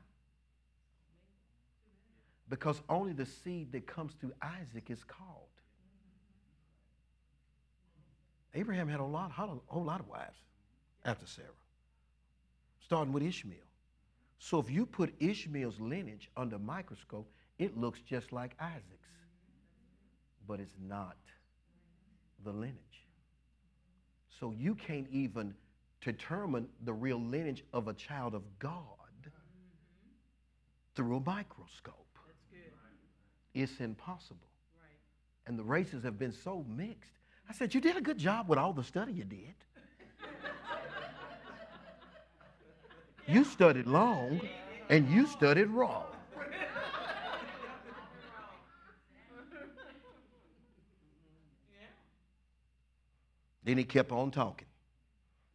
Because only the seed that comes through Isaac is called. Abraham had a, lot, a whole lot of wives after Sarah, starting with Ishmael. So if you put Ishmael's lineage under microscope, it looks just like Isaac's, but it's not the lineage. So you can't even determine the real lineage of a child of God through a microscope. It's impossible. Right. And the races have been so mixed. I said, You did a good job with all the study you did. you studied long and you studied wrong. Then he kept on talking.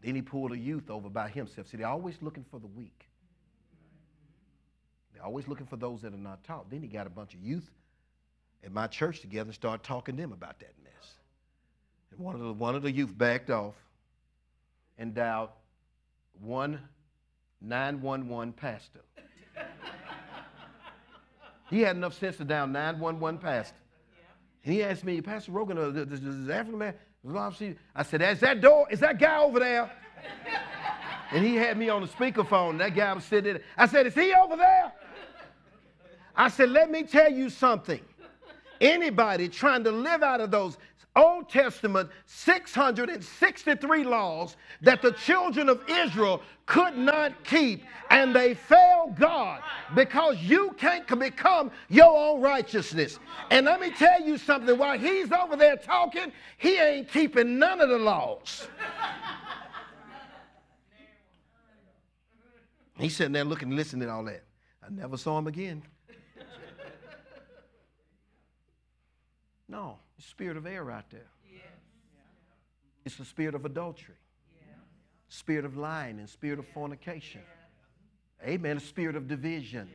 Then he pulled a youth over by himself. See, they're always looking for the weak. They're always looking for those that are not taught. Then he got a bunch of youth at my church together and started talking to them about that mess. And one of the, one of the youth backed off and dialed one 911 pastor. he had enough sense to dial 911 pastor. And he asked me, Pastor Rogan, uh, this, this African man, I said, is that door, is that guy over there? and he had me on the speakerphone. That guy was sitting there. I said, is he over there? I said, let me tell you something. Anybody trying to live out of those Old Testament 663 laws that the children of Israel could not keep, and they failed God because you can't become your own righteousness. And let me tell you something while he's over there talking, he ain't keeping none of the laws. He's sitting there looking, listening to all that. I never saw him again. No, the spirit of error out there. It's the spirit of adultery, spirit of lying, and spirit of fornication. Amen. A spirit of division.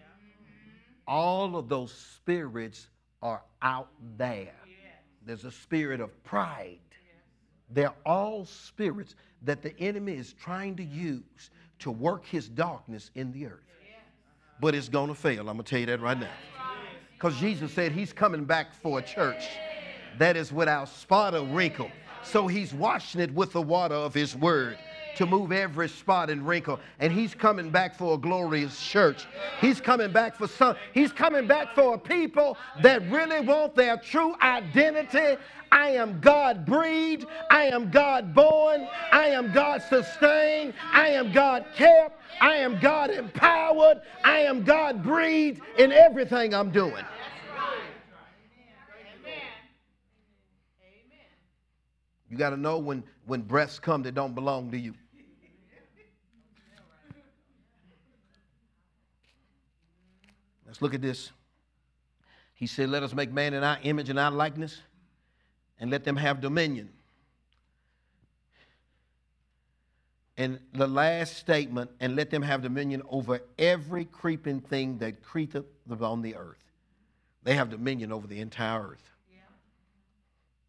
All of those spirits are out there. There's a spirit of pride. They're all spirits that the enemy is trying to use to work his darkness in the earth. But it's going to fail. I'm going to tell you that right now. Because Jesus said he's coming back for a church that is without spot or wrinkle. So he's washing it with the water of his word to move every spot and wrinkle. And he's coming back for a glorious church. He's coming back for some, he's coming back for a people that really want their true identity. I am God breed. I am God born. I am God sustained. I am God kept. I am God empowered. I am God breed in everything I'm doing. You got to know when, when breaths come that don't belong to you. Let's look at this. He said, Let us make man in our image and our likeness, and let them have dominion. And the last statement, and let them have dominion over every creeping thing that creepeth on the earth. They have dominion over the entire earth.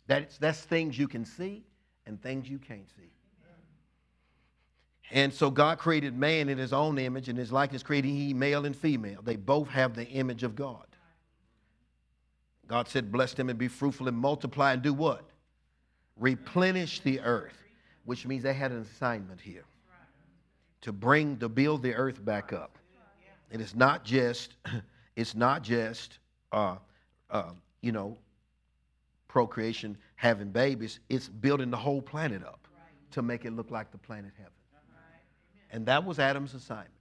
That's, that's things you can see and things you can't see. And so God created man in his own image, and his likeness created he male and female. They both have the image of God. God said, Bless them and be fruitful and multiply and do what? Replenish the earth, which means they had an assignment here to bring, to build the earth back up. And it's not just, it's not just, uh, uh, you know, procreation, having babies. It's building the whole planet up to make it look like the planet heaven. And that was Adam's assignment.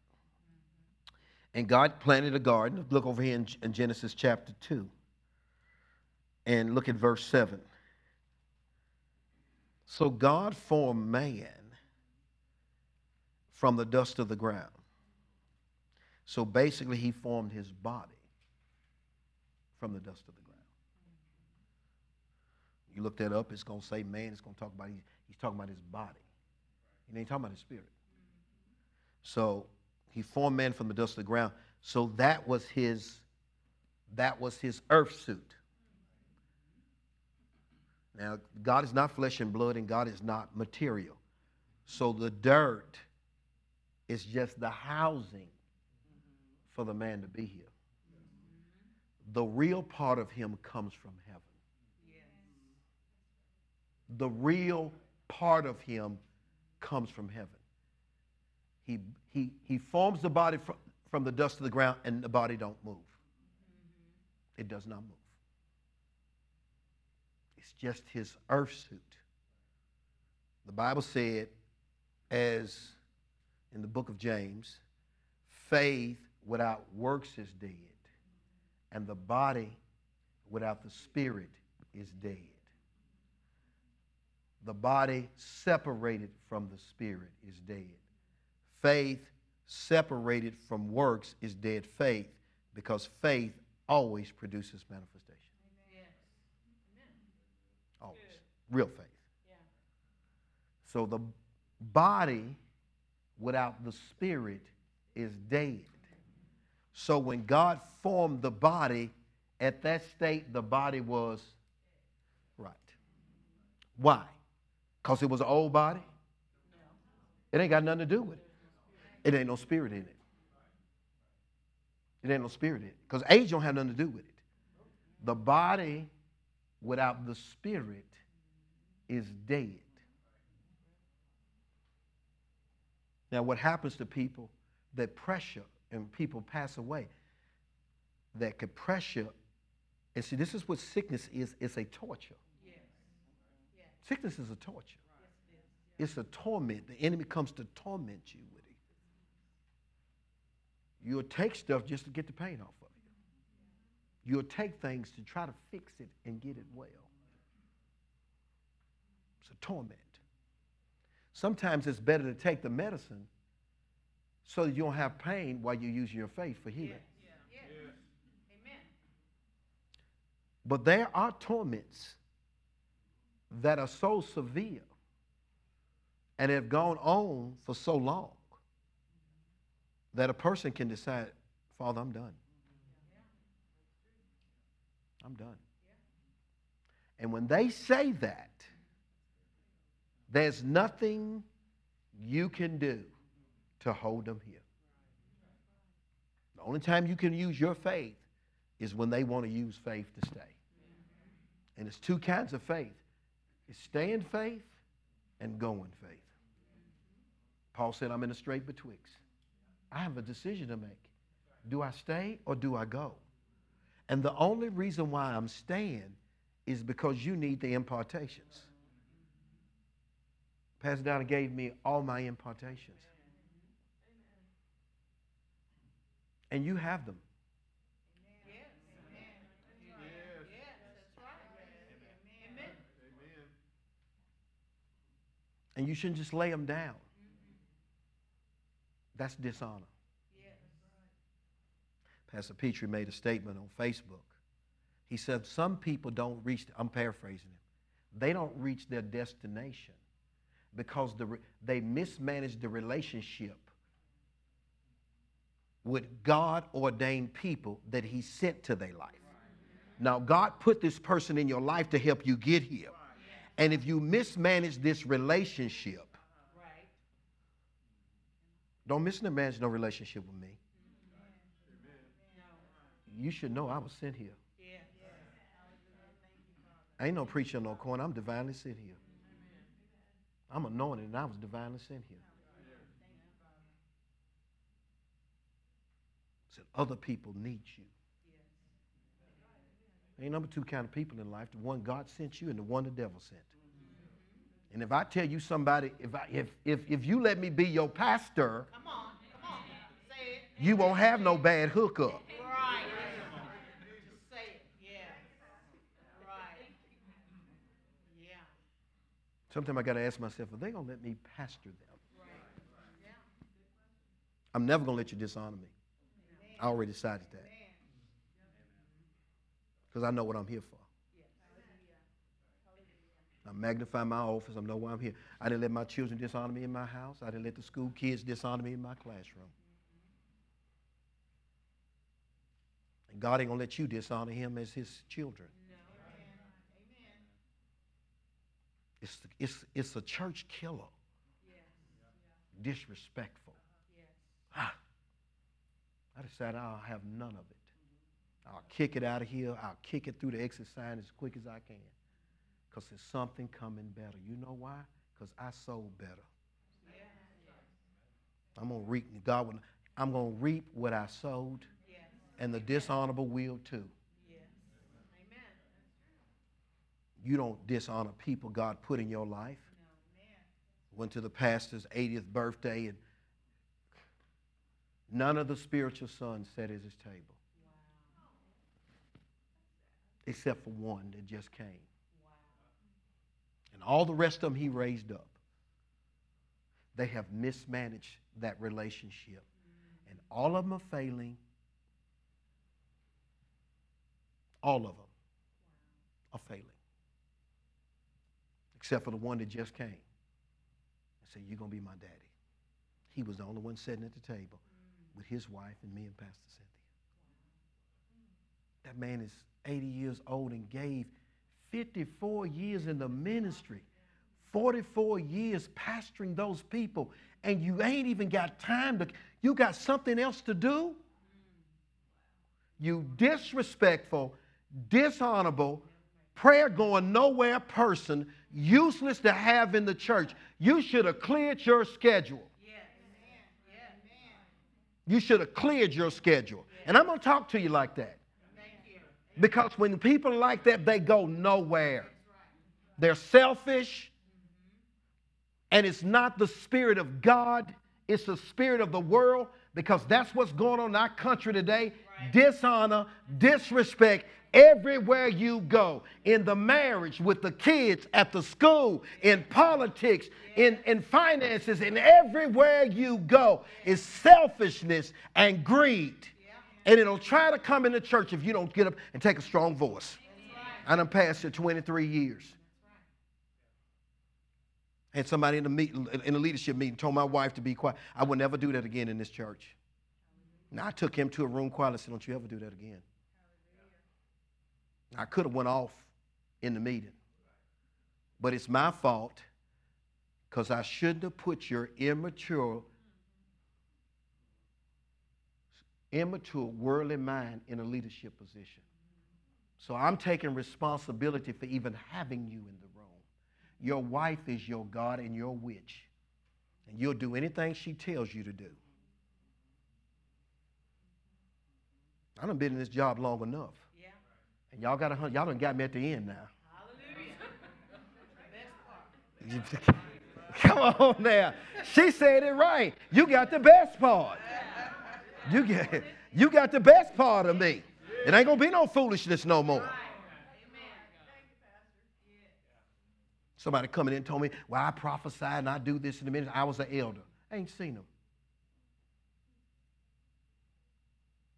And God planted a garden. Look over here in, in Genesis chapter 2 and look at verse 7. So God formed man from the dust of the ground. So basically, he formed his body from the dust of the ground. You look that up, it's going to say man, it's going to talk about, he's talking about his body. He ain't talking about his spirit. So he formed man from the dust of the ground. So that was his, that was his earth suit. Now, God is not flesh and blood, and God is not material. So the dirt is just the housing for the man to be here. The real part of him comes from heaven. The real part of him comes from heaven. He, he, he forms the body from, from the dust of the ground, and the body don't move. It does not move. It's just his earth suit. The Bible said, as in the book of James, faith without works is dead, and the body without the spirit is dead. The body separated from the spirit is dead. Faith separated from works is dead faith because faith always produces manifestation. Always. Real faith. Yeah. So the body without the spirit is dead. So when God formed the body, at that state, the body was right. Why? Because it was an old body? It ain't got nothing to do with it. It ain't no spirit in it. It ain't no spirit in it. Because age don't have nothing to do with it. The body without the spirit is dead. Now, what happens to people that pressure and people pass away that could pressure, and see, this is what sickness is it's a torture. Sickness is a torture, it's a torment. The enemy comes to torment you with it. You'll take stuff just to get the pain off of you, you'll take things to try to fix it and get it well. It's a torment. Sometimes it's better to take the medicine so that you don't have pain while you're using your faith for healing. Yeah. Yeah. Yeah. Amen. But there are torments that are so severe and have gone on for so long that a person can decide, Father, I'm done. I'm done. And when they say that, there's nothing you can do to hold them here. The only time you can use your faith is when they want to use faith to stay. And it's two kinds of faith. It's stay in faith and go in faith. Paul said, I'm in a strait betwixt. I have a decision to make. Do I stay or do I go? And the only reason why I'm staying is because you need the impartations. Pastor Donna gave me all my impartations. And you have them. And you shouldn't just lay them down. That's dishonor. Pastor Petrie made a statement on Facebook. He said, Some people don't reach, I'm paraphrasing him, they don't reach their destination because the, they mismanage the relationship with God ordained people that He sent to their life. Now, God put this person in your life to help you get here. And if you mismanage this relationship, right. don't mismanage no relationship with me. You should know I was sent here. Ain't no preacher no corner. I'm divinely sent here. I'm anointed and I was divinely sent here. Said other people need you. Ain't number two kind of people in life: the one God sent you and the one the devil sent. And if I tell you somebody, if I, if if if you let me be your pastor, come on, come on. Say it. you won't have no bad hookup. Right. Just say it. Yeah. Right. Yeah. Sometimes I got to ask myself, are they gonna let me pastor them? Right. Yeah. I'm never gonna let you dishonor me. I already decided that. Because I know what I'm here for. I magnify my office. I know why I'm here. I didn't let my children dishonor me in my house. I didn't let the school kids dishonor me in my classroom. And God ain't going to let you dishonor him as his children. No. Amen. It's, it's, it's a church killer. Yes. Disrespectful. Ah. I decided I'll have none of it. I'll kick it out of here. I'll kick it through the exit sign as quick as I can. Because there's something coming better. You know why? Because I sold better. I'm gonna reap God will, I'm gonna reap what I sowed, and the dishonorable will too. Amen. You don't dishonor people God put in your life. Went to the pastor's 80th birthday and None of the spiritual sons sat at his table. Except for one that just came. And all the rest of them he raised up. They have mismanaged that relationship. And all of them are failing. All of them are failing. Except for the one that just came and said, You're going to be my daddy. He was the only one sitting at the table with his wife and me and Pastor Cynthia. That man is 80 years old and gave 54 years in the ministry, 44 years pastoring those people, and you ain't even got time to, you got something else to do? You disrespectful, dishonorable, prayer going nowhere person, useless to have in the church. You should have cleared your schedule. You should have cleared your schedule. And I'm going to talk to you like that. Because when people like that, they go nowhere. They're selfish. And it's not the spirit of God, it's the spirit of the world because that's what's going on in our country today. Dishonor, disrespect, everywhere you go in the marriage with the kids at the school in politics in, in finances and everywhere you go is selfishness and greed and it'll try to come in the church if you don't get up and take a strong voice. I done pastored 23 years. And somebody in the meeting in the leadership meeting told my wife to be quiet. I will never do that again in this church. Now i took him to a room quietly and said don't you ever do that again. I could have went off in the meeting. But it's my fault because I shouldn't have put your immature, immature worldly mind in a leadership position. So I'm taking responsibility for even having you in the room. Your wife is your God and your witch. And you'll do anything she tells you to do. I done been in this job long enough. And y'all got a hundred, y'all done got me at the end now. Hallelujah. Come on now. She said it right. You got the best part. You get you got the best part of me. It ain't gonna be no foolishness no more. Somebody coming in and told me, well, I prophesy and I do this in the ministry. I was an elder. I ain't seen them.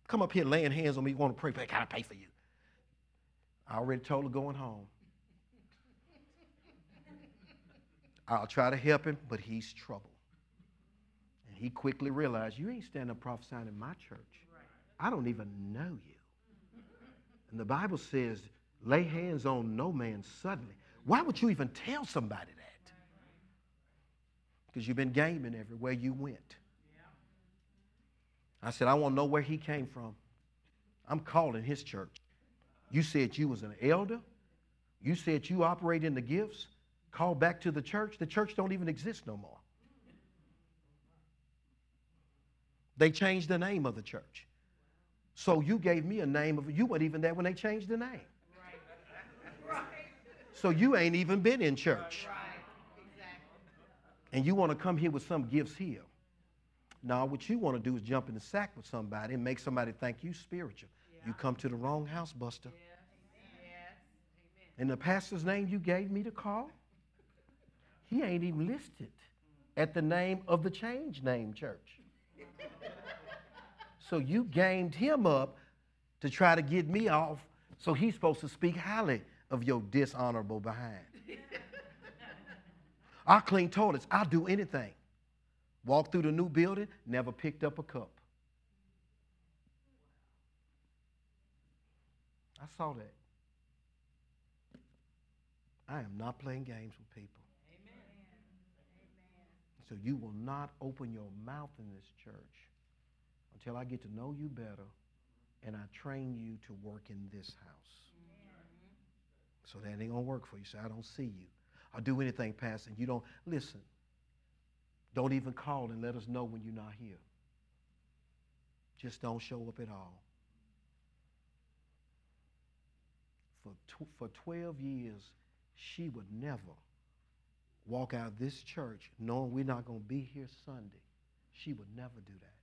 Come up here laying hands on me, want to pray. I gotta pay for you. I already told her going home. I'll try to help him, but he's trouble. He quickly realized, you ain't standing up prophesying in my church. I don't even know you. And the Bible says, lay hands on no man suddenly. Why would you even tell somebody that? Because you've been gaming everywhere you went. I said, I want to know where he came from. I'm calling his church. You said you was an elder. You said you operate in the gifts. Call back to the church. The church don't even exist no more. They changed the name of the church. So you gave me a name of you weren't even there when they changed the name. So you ain't even been in church. And you want to come here with some gifts here. Now, what you want to do is jump in the sack with somebody and make somebody think you spiritual. Yeah. You come to the wrong house, Buster. And the pastor's name you gave me to call, he ain't even listed at the name of the change name church. so you gamed him up to try to get me off, so he's supposed to speak highly of your dishonorable behind. I'll clean toilets. I'll do anything. Walked through the new building, never picked up a cup. I saw that. I am not playing games with people. Amen. So you will not open your mouth in this church until I get to know you better and I train you to work in this house. So that ain't gonna work for you. So I don't see you. I'll do anything, Pastor. You don't listen. Don't even call and let us know when you're not here. Just don't show up at all. For, tw- for 12 years, she would never walk out of this church knowing we're not going to be here Sunday. She would never do that.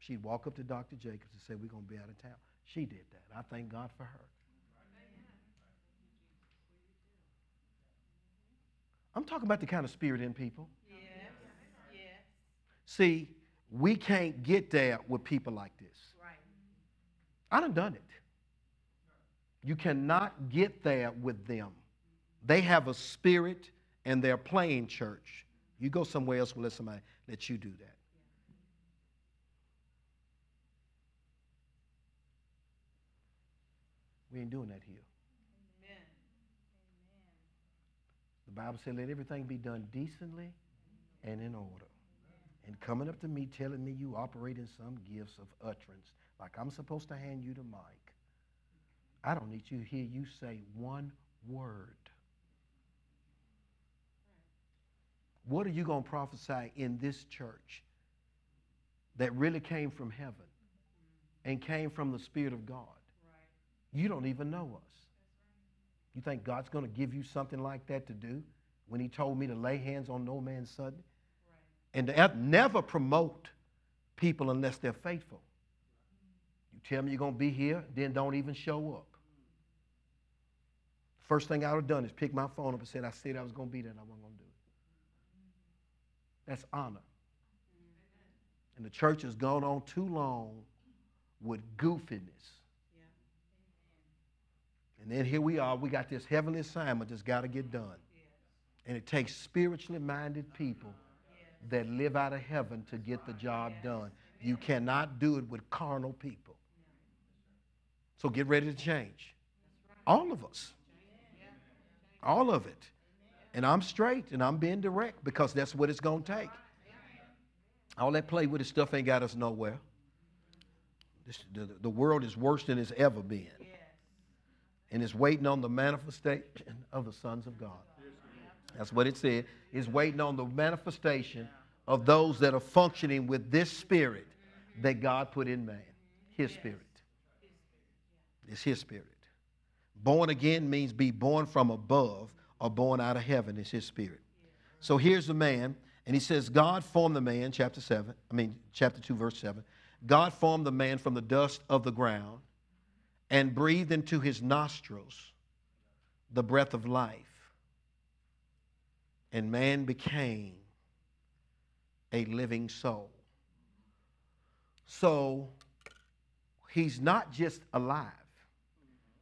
She'd walk up to Dr. Jacobs and say, We're going to be out of town. She did that. I thank God for her. I'm talking about the kind of spirit in people. See, we can't get there with people like this. Right. I done done it. You cannot get there with them. They have a spirit and they're playing church. You go somewhere else and let somebody let you do that. We ain't doing that here. Amen. The Bible said, let everything be done decently and in order and coming up to me telling me you operate in some gifts of utterance, like I'm supposed to hand you the mic. I don't need to hear you say one word. What are you going to prophesy in this church that really came from heaven and came from the Spirit of God? You don't even know us. You think God's going to give you something like that to do when He told me to lay hands on no man's sudden? and to never promote people unless they're faithful. You tell me you're going to be here, then don't even show up. First thing I would have done is pick my phone up and said, I said I was going to be there and I wasn't going to do it. That's honor. And the church has gone on too long with goofiness. And then here we are, we got this heavenly assignment that's got to get done. And it takes spiritually minded people that live out of heaven to get the job done. You cannot do it with carnal people. So get ready to change. All of us. All of it. And I'm straight and I'm being direct because that's what it's going to take. All that play with this stuff ain't got us nowhere. This, the, the world is worse than it's ever been. And is waiting on the manifestation of the sons of God. That's what it said. Is waiting on the manifestation of those that are functioning with this spirit that God put in man. His spirit. It's his spirit. Born again means be born from above or born out of heaven. It's his spirit. So here's the man, and he says, God formed the man, chapter 7, I mean, chapter 2, verse 7. God formed the man from the dust of the ground and breathed into his nostrils the breath of life and man became a living soul. So he's not just alive,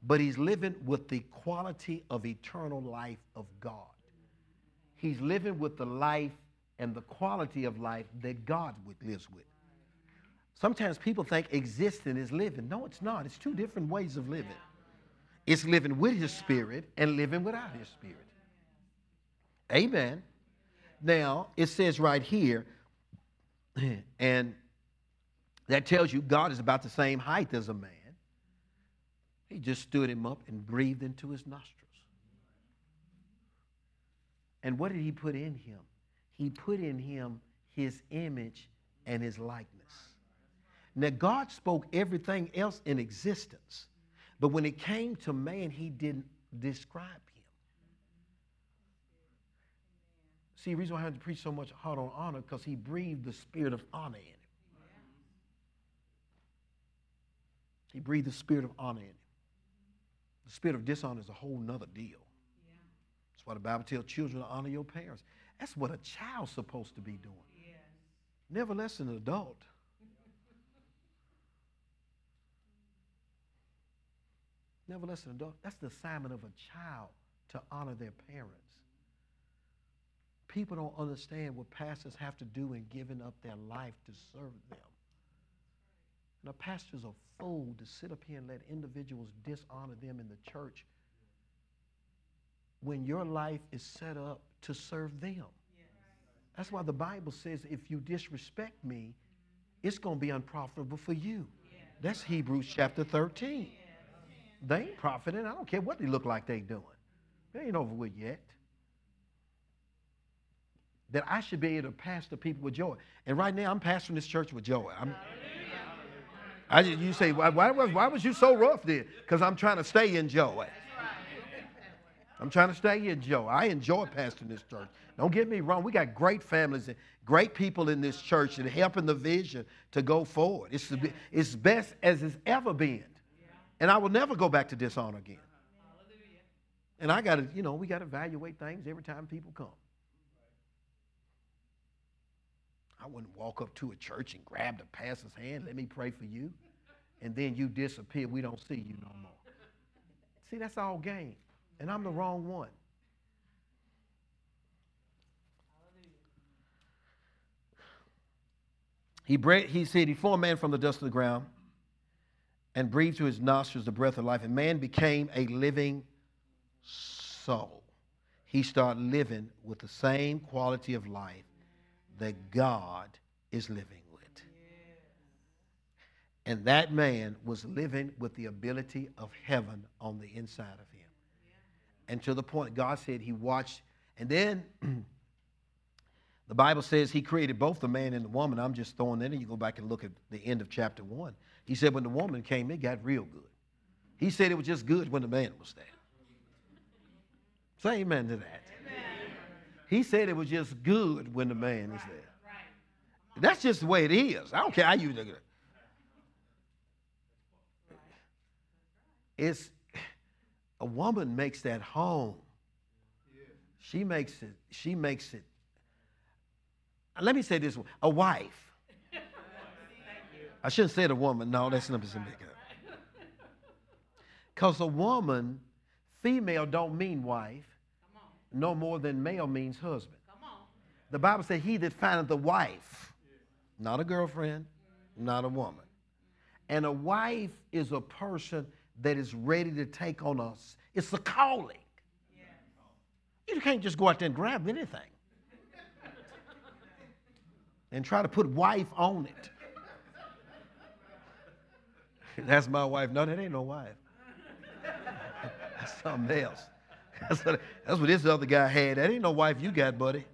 but he's living with the quality of eternal life of God. He's living with the life and the quality of life that God lives with. Sometimes people think existing is living. No, it's not. It's two different ways of living. It's living with his spirit and living without his spirit. Amen. Now, it says right here, and that tells you God is about the same height as a man. He just stood him up and breathed into his nostrils. And what did he put in him? He put in him his image and his likeness. Now, God spoke everything else in existence, but when it came to man, he didn't describe him. See, the reason why I had to preach so much hard on honor, because he breathed the spirit of honor in him. He breathed the spirit of honor in him. The spirit of dishonor is a whole nother deal. That's why the Bible tells children to honor your parents. That's what a child's supposed to be doing. Never less than an adult. Never less than an adult. That's the assignment of a child to honor their parents. People don't understand what pastors have to do in giving up their life to serve them. And a pastor's a fool to sit up here and let individuals dishonor them in the church when your life is set up to serve them. That's why the Bible says if you disrespect me, it's going to be unprofitable for you. That's Hebrews chapter 13. They ain't profiting. I don't care what they look like they doing. They ain't over with yet. That I should be able to pastor people with joy. And right now, I'm pastoring this church with joy. I'm, I, just, you say, why, why, why was you so rough then? Because I'm trying to stay in joy. I'm trying to stay in joy. I enjoy pastoring this church. Don't get me wrong. We got great families and great people in this church that are helping the vision to go forward. It's, the, it's best as it's ever been. And I will never go back to dishonor again. And I got to, you know, we got to evaluate things every time people come. I wouldn't walk up to a church and grab the pastor's hand, let me pray for you, and then you disappear. We don't see you no more. See, that's all game. And I'm the wrong one. He, breathed, he said, He formed man from the dust of the ground and breathed through his nostrils the breath of life, and man became a living soul. He started living with the same quality of life that God is living with. And that man was living with the ability of heaven on the inside of him. And to the point, God said he watched, and then the Bible says he created both the man and the woman. I'm just throwing that in. You go back and look at the end of chapter one. He said when the woman came, it got real good. He said it was just good when the man was there. Say amen to that. He said it was just good when the man is there. That's just the way it is. I don't care how you look at it. It's a woman makes that home. She makes it, she makes it. Let me say this a wife. I shouldn't say the woman. No, that's not something Because a woman, female don't mean wife no more than male means husband. The Bible said, He that findeth a wife, not a girlfriend, not a woman. And a wife is a person that is ready to take on us. It's a calling. You can't just go out there and grab anything and try to put wife on it. That's my wife. No, that ain't no wife. That's something else. That's what, that's what this other guy had. That ain't no wife you got, buddy.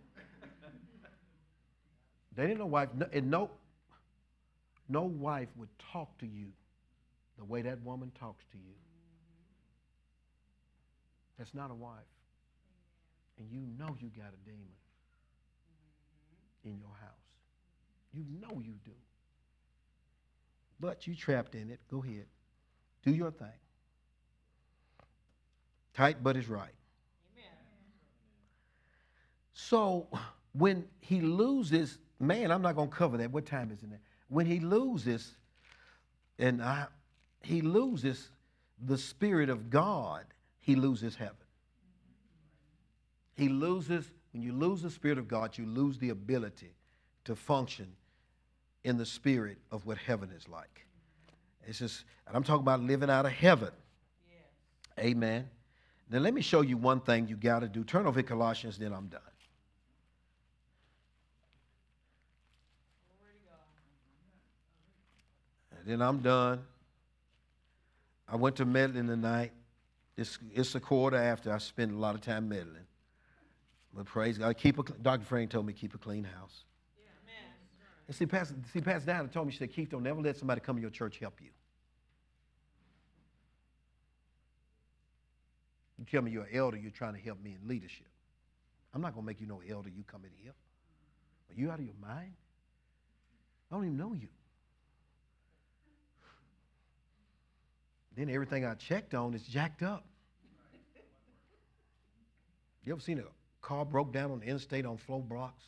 That ain't no wife. No, and no, no wife would talk to you the way that woman talks to you. That's not a wife. And you know you got a demon in your house. You know you do. But you trapped in it. Go ahead. Do your thing. Tight, but it's right. Amen. So when he loses, man, I'm not going to cover that. What time is it now? When he loses, and I, he loses the Spirit of God, he loses heaven. He loses, when you lose the Spirit of God, you lose the ability to function in the spirit of what heaven is like. It's just, and I'm talking about living out of heaven. Yeah. Amen. Now, let me show you one thing you got to do. Turn over to Colossians, then I'm done. And then I'm done. I went to meddling tonight. It's, it's a quarter after I spent a lot of time meddling. But praise God. Keep a, Dr. Frank told me keep a clean house. And see, Pastor, see, Pastor Diana told me, she said, Keith, don't never let somebody come to your church help you. You tell me you're an elder, you're trying to help me in leadership. I'm not going to make you no elder, you come in here. Are you out of your mind? I don't even know you. Then everything I checked on is jacked up. You ever seen a car broke down on the interstate on flow blocks?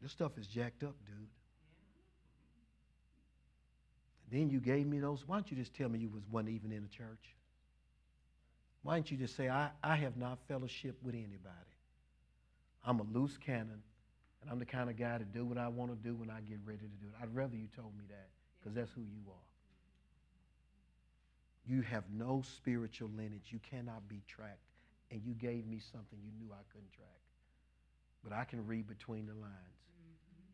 This stuff is jacked up, dude. Then you gave me those. Why don't you just tell me you was one even in the church? Why don't you just say, I, I have not fellowship with anybody. I'm a loose cannon, and I'm the kind of guy to do what I want to do when I get ready to do it. I'd rather you told me that, because that's who you are. You have no spiritual lineage. You cannot be tracked. And you gave me something you knew I couldn't track. But I can read between the lines.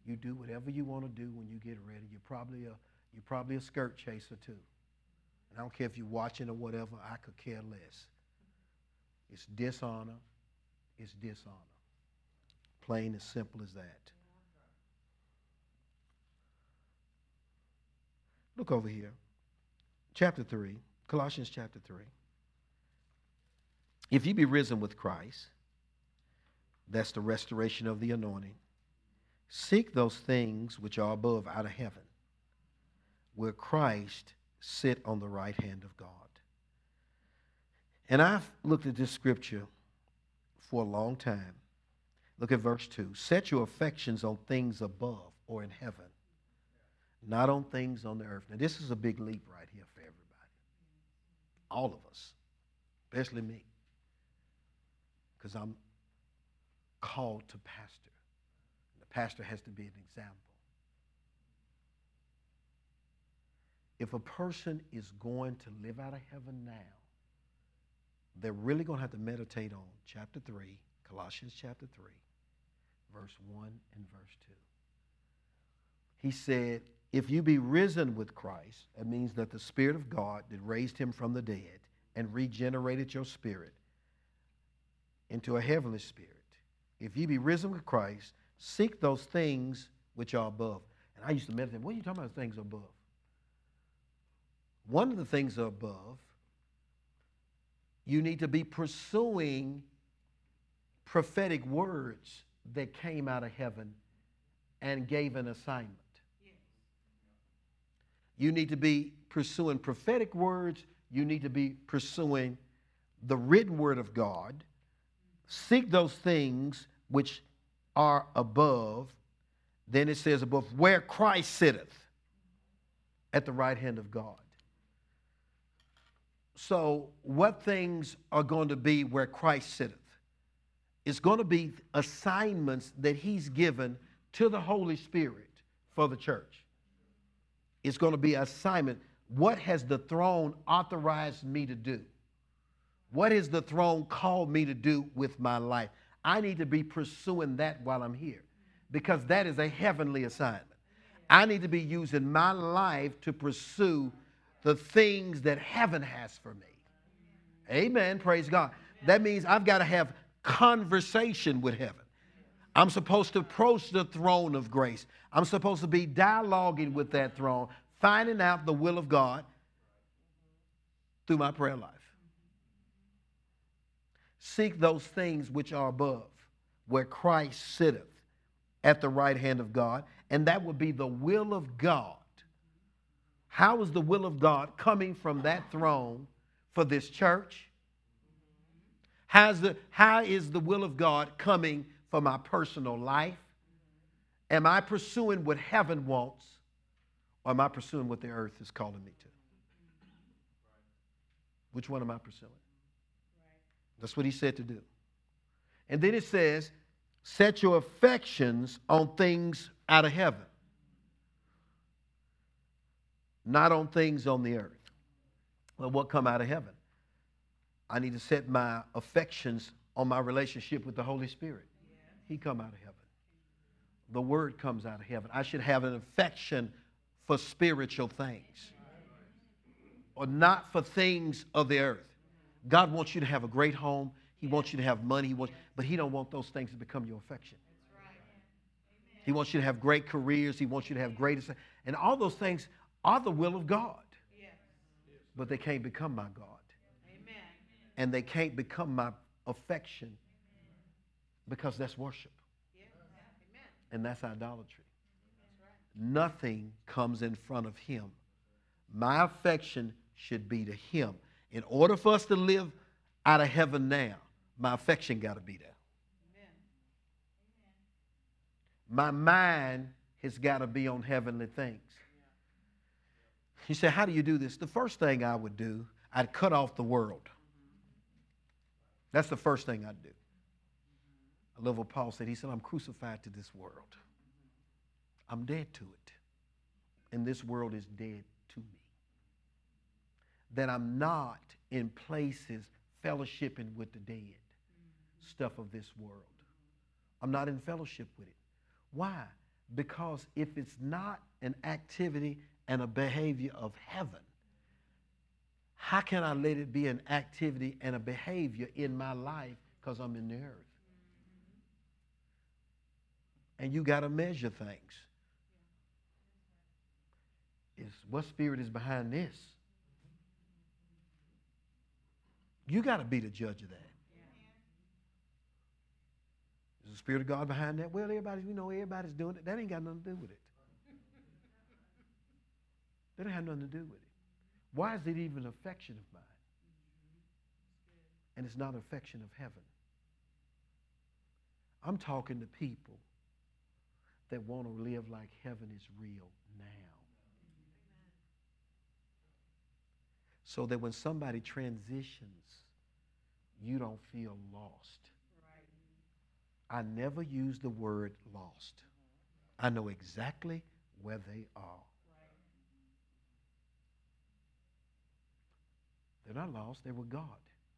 You do whatever you want to do when you get ready. You're probably a you're probably a skirt chaser too. And I don't care if you're watching or whatever, I could care less. It's dishonor. It's dishonor. Plain as simple as that. Look over here. Chapter 3, Colossians chapter 3. If you be risen with Christ, that's the restoration of the anointing. Seek those things which are above out of heaven, where Christ sit on the right hand of God. And I've looked at this scripture for a long time. Look at verse 2. Set your affections on things above or in heaven, not on things on the earth. Now, this is a big leap right here for everybody. All of us, especially me, because I'm called to pastor pastor has to be an example. If a person is going to live out of heaven now, they're really going to have to meditate on chapter 3, Colossians chapter 3, verse 1 and verse 2. He said, If you be risen with Christ, that means that the Spirit of God that raised him from the dead and regenerated your spirit into a heavenly spirit. If you be risen with Christ, Seek those things which are above. And I used to meditate, what are you talking about things above? One of the things above, you need to be pursuing prophetic words that came out of heaven and gave an assignment. You need to be pursuing prophetic words. You need to be pursuing the written word of God. Seek those things which are above. Then it says above where Christ sitteth at the right hand of God. So, what things are going to be where Christ sitteth? It's going to be assignments that He's given to the Holy Spirit for the church. It's going to be assignment. What has the throne authorized me to do? What has the throne called me to do with my life? I need to be pursuing that while I'm here because that is a heavenly assignment. I need to be using my life to pursue the things that heaven has for me. Amen. Praise God. That means I've got to have conversation with heaven. I'm supposed to approach the throne of grace. I'm supposed to be dialoguing with that throne, finding out the will of God through my prayer life. Seek those things which are above, where Christ sitteth at the right hand of God, and that would be the will of God. How is the will of God coming from that throne for this church? How's the, how is the will of God coming for my personal life? Am I pursuing what heaven wants, or am I pursuing what the earth is calling me to? Which one am I pursuing? That's what he said to do. And then it says, set your affections on things out of heaven, not on things on the earth. Well, what come out of heaven? I need to set my affections on my relationship with the Holy Spirit. He come out of heaven. The word comes out of heaven. I should have an affection for spiritual things or not for things of the earth. God wants you to have a great home. He wants you to have money. He wants, but he don't want those things to become your affection. He wants you to have great careers. He wants you to have great, and all those things are the will of God. But they can't become my God. Amen. And they can't become my affection because that's worship. And that's idolatry. Nothing comes in front of him. My affection should be to him. In order for us to live out of heaven now, my affection got to be there. My mind has got to be on heavenly things. You say, How do you do this? The first thing I would do, I'd cut off the world. That's the first thing I'd do. I love what Paul said. He said, I'm crucified to this world. I'm dead to it. And this world is dead. That I'm not in places fellowshipping with the dead stuff of this world. I'm not in fellowship with it. Why? Because if it's not an activity and a behavior of heaven, how can I let it be an activity and a behavior in my life because I'm in the earth? And you got to measure things. Is what spirit is behind this? You got to be the judge of that. Is the Spirit of God behind that? Well, everybody, we know everybody's doing it. That ain't got nothing to do with it. That don't have nothing to do with it. Why is it even affection of mine? And it's not affection of heaven. I'm talking to people that want to live like heaven is real now. So that when somebody transitions, you don't feel lost. I never use the word lost. I know exactly where they are. They're not lost, they were God.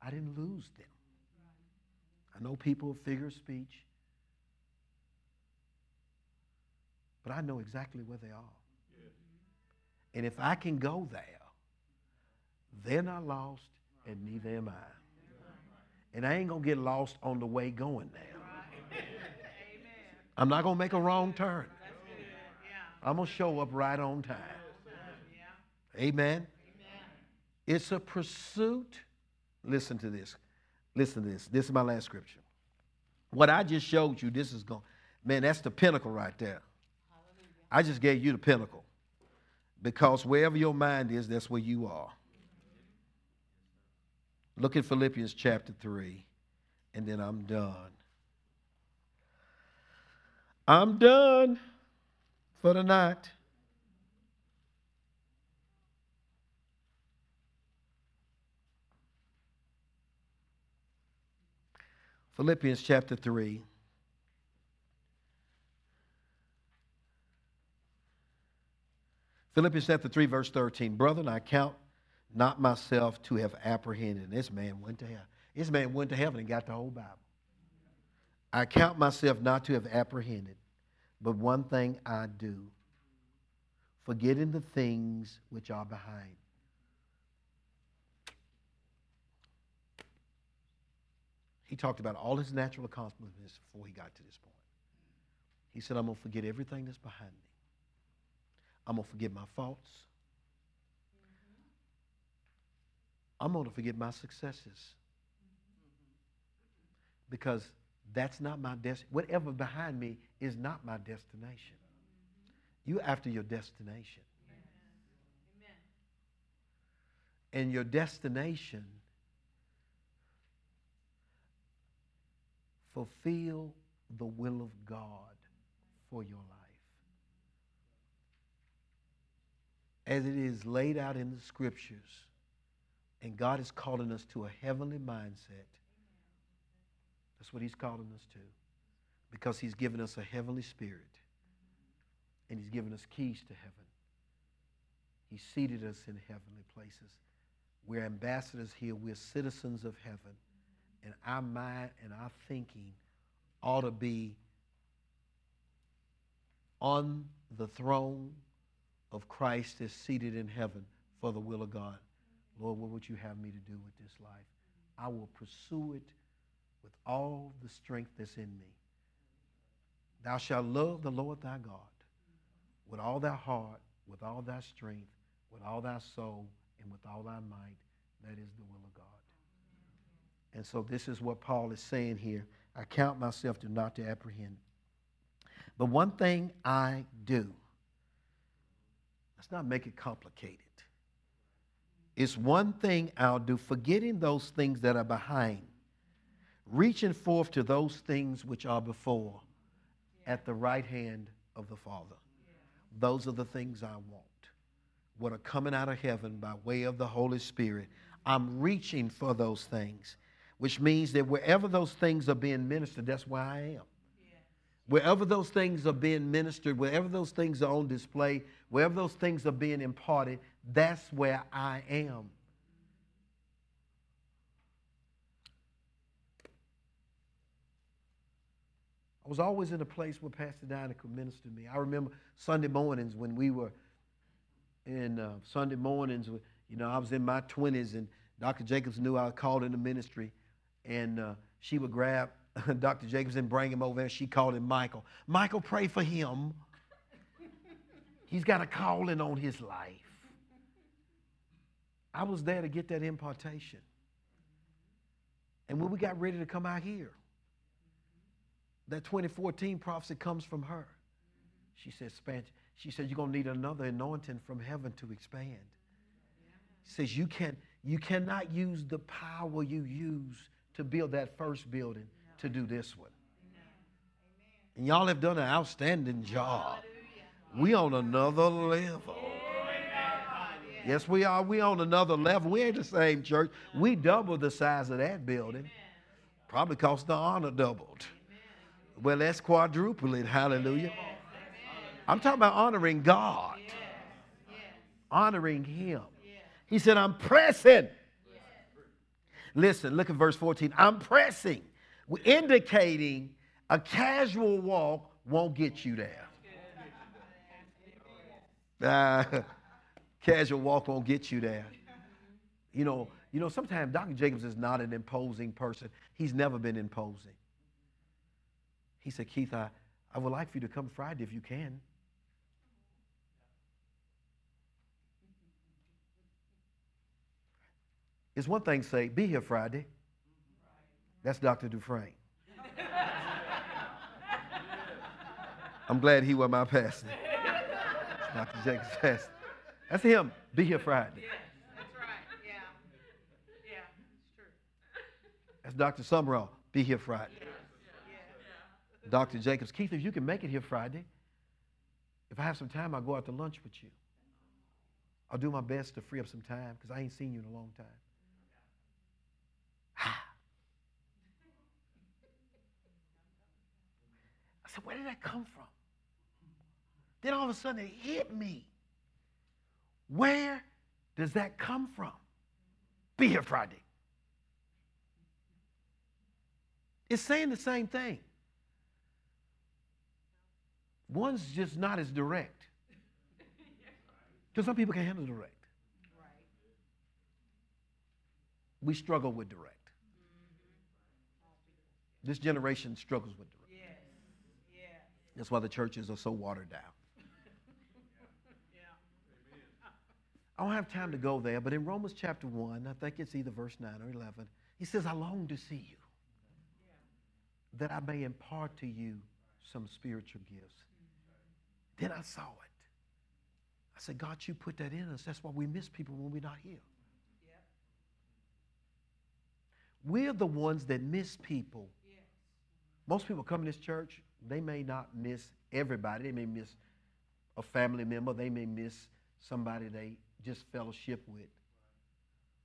I didn't lose them. I know people of figure speech, but I know exactly where they are. And if I can go there, they're not lost, and neither am I. And I ain't going to get lost on the way going there. I'm not going to make a wrong turn. I'm going to show up right on time. Amen. It's a pursuit. Listen to this. Listen to this. This is my last scripture. What I just showed you, this is going, man, that's the pinnacle right there. I just gave you the pinnacle. Because wherever your mind is, that's where you are. Look at Philippians chapter 3, and then I'm done. I'm done for the night. Philippians chapter 3. Philippians chapter 3, verse 13. Brethren, I count not myself to have apprehended. This man went to hell. This man went to heaven and got the whole Bible. I count myself not to have apprehended, but one thing I do, forgetting the things which are behind He talked about all his natural accomplishments before he got to this point. He said, I'm going to forget everything that's behind me. I'm going to forget my faults. I'm going to forget my successes. Because that's not my destiny. Whatever behind me is not my destination. You after your destination. And your destination fulfill the will of God for your life. As it is laid out in the scriptures, and God is calling us to a heavenly mindset. That's what He's calling us to. Because He's given us a heavenly spirit, and He's given us keys to heaven. He seated us in heavenly places. We're ambassadors here, we're citizens of heaven and our mind and our thinking ought to be on the throne of Christ is seated in heaven for the will of God. Lord, what would you have me to do with this life? I will pursue it with all the strength that's in me. Thou shalt love the Lord thy God with all thy heart, with all thy strength, with all thy soul, and with all thy might. That is the will of God. And so this is what Paul is saying here. I count myself to not to apprehend. But one thing I do, let's not make it complicated. It's one thing I'll do, forgetting those things that are behind, reaching forth to those things which are before at the right hand of the Father. Those are the things I want. What are coming out of heaven by way of the Holy Spirit. I'm reaching for those things which means that wherever those things are being ministered, that's where I am. Wherever those things are being ministered, wherever those things are on display, wherever those things are being imparted, that's where I am. I was always in a place where Pastor Dinah could minister to me. I remember Sunday mornings when we were in uh, Sunday mornings, you know, I was in my 20s and Dr. Jacobs knew I was called into ministry and uh, she would grab Dr. Jacobs and bring him over there. She called him Michael. Michael, pray for him. He's got a calling on his life. I was there to get that impartation. And when we got ready to come out here, that 2014 prophecy comes from her. She said, she said, you're going to need another anointing from heaven to expand. She says, you, can, you cannot use the power you use to build that first building to do this one. And y'all have done an outstanding job. We on another level. Yes, we are. We on another level. We ain't the same church. We doubled the size of that building. Probably cost the honor doubled. Well, let's quadruple it. Hallelujah. I'm talking about honoring God, honoring Him. He said, I'm pressing Listen, look at verse 14. I'm pressing, We're indicating a casual walk won't get you there. Uh, casual walk won't get you there. You know, you know, sometimes Dr. Jacobs is not an imposing person. He's never been imposing. He said, Keith, I, I would like for you to come Friday if you can. It's one thing to say, be here Friday. That's Dr. Dufresne. I'm glad he was my pastor. Dr. Jacobs pastor. That's him. Be here Friday. Yeah, that's right. Yeah. Yeah, it's true. That's Dr. Sumrall. Be here Friday. Yeah. Yeah. Dr. Jacobs, Keith, if you can make it here Friday, if I have some time, I'll go out to lunch with you. I'll do my best to free up some time because I ain't seen you in a long time. Ah. I said, Where did that come from? Then all of a sudden it hit me. Where does that come from? Be here Friday. It's saying the same thing. One's just not as direct. Because some people can't handle direct. We struggle with direct. This generation struggles with direct. That's why the churches are so watered down. I don't have time to go there, but in Romans chapter 1, I think it's either verse 9 or 11, he says, I long to see you, that I may impart to you some spiritual gifts. Then I saw it. I said, God, you put that in us. That's why we miss people when we're not here. We're the ones that miss people Most people come to this church, they may not miss everybody. They may miss a family member. They may miss somebody they just fellowship with.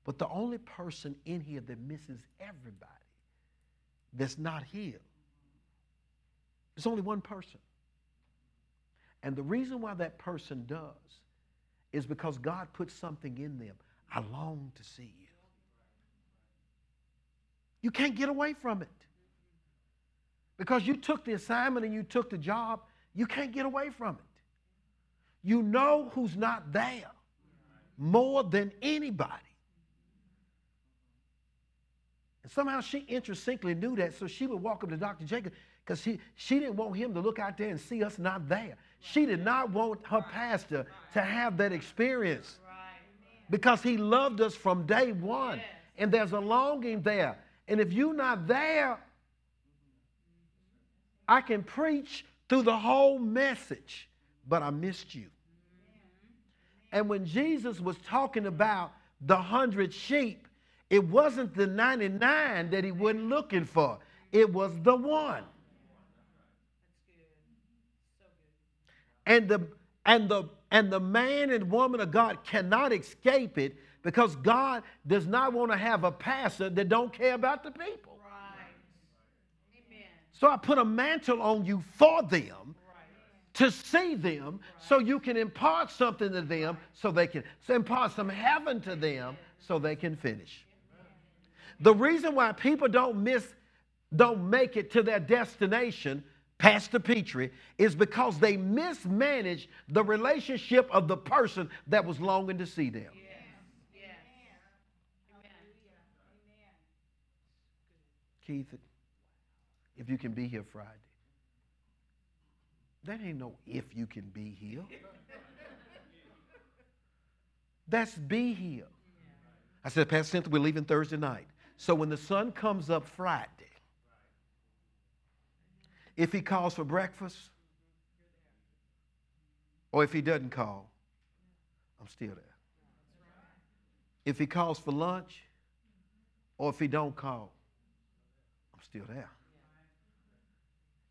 But the only person in here that misses everybody that's not here, there's only one person. And the reason why that person does is because God put something in them. I long to see you. You can't get away from it. Because you took the assignment and you took the job, you can't get away from it. You know who's not there more than anybody. And somehow she interestingly knew that, so she would walk up to Dr. Jacob because she, she didn't want him to look out there and see us not there. She did not want her pastor to have that experience because he loved us from day one. And there's a longing there. And if you're not there, I can preach through the whole message, but I missed you. And when Jesus was talking about the hundred sheep, it wasn't the 99 that he wasn't looking for, it was the one. And the and the and the man and woman of God cannot escape it because God does not want to have a pastor that don't care about the people. So I put a mantle on you for them to see them so you can impart something to them so they can so impart some heaven to them so they can finish. The reason why people don't miss, don't make it to their destination, Pastor Petrie, is because they mismanage the relationship of the person that was longing to see them. Keith, if you can be here Friday. That ain't no if you can be here. That's be here. I said, Pastor Cynthia, we're leaving Thursday night. So when the sun comes up Friday, if he calls for breakfast, or if he doesn't call, I'm still there. If he calls for lunch, or if he don't call, I'm still there.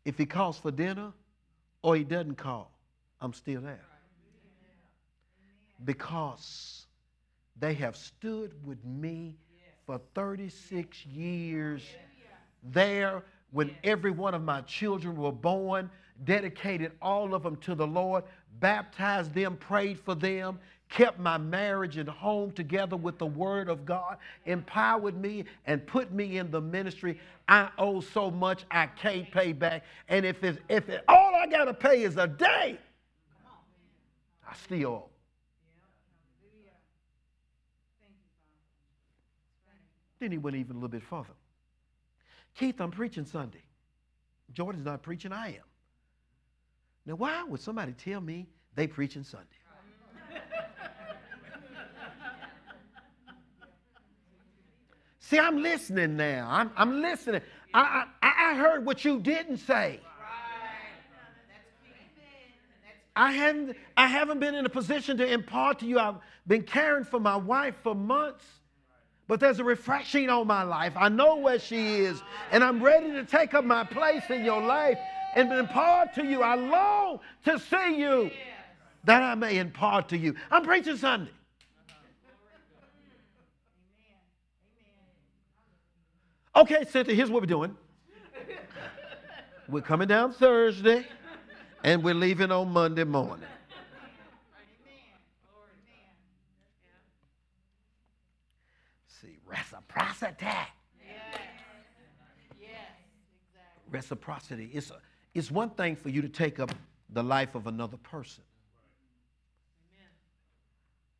If he calls for dinner or he doesn't call, I'm still there. Because they have stood with me for 36 years there when every one of my children were born, dedicated all of them to the Lord, baptized them, prayed for them, kept my marriage and home together with the Word of God, empowered me, and put me in the ministry. I owe so much I can't pay back. And if it's, if it, all I got to pay is a day, I still owe. Then he went even a little bit further. Keith, I'm preaching Sunday. Jordan's not preaching, I am. Now, why would somebody tell me they preaching Sunday? See, I'm listening now. I'm, I'm listening. I, I, I heard what you didn't say. I haven't, I haven't been in a position to impart to you. I've been caring for my wife for months, but there's a refreshing on my life. I know where she is, and I'm ready to take up my place in your life and impart to you. I long to see you that I may impart to you. I'm preaching Sunday. Okay, Cynthia, here's what we're doing. we're coming down Thursday, and we're leaving on Monday morning. See, reciprocity. Yes. Yes, exactly. Reciprocity. It's, a, it's one thing for you to take up the life of another person.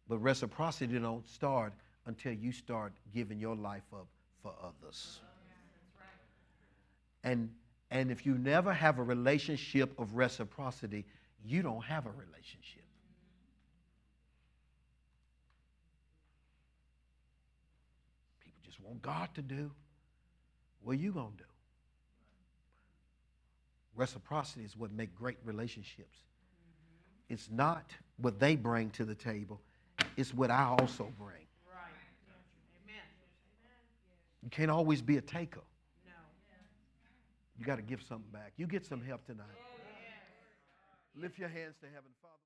But reciprocity don't start until you start giving your life up for others. And, and if you never have a relationship of reciprocity, you don't have a relationship. People just want God to do. What are you going to do? Reciprocity is what make great relationships. It's not what they bring to the table, it's what I also bring. You can't always be a taker. No. You got to give something back. You get some help tonight. Oh, Lift your hands to heaven, Father.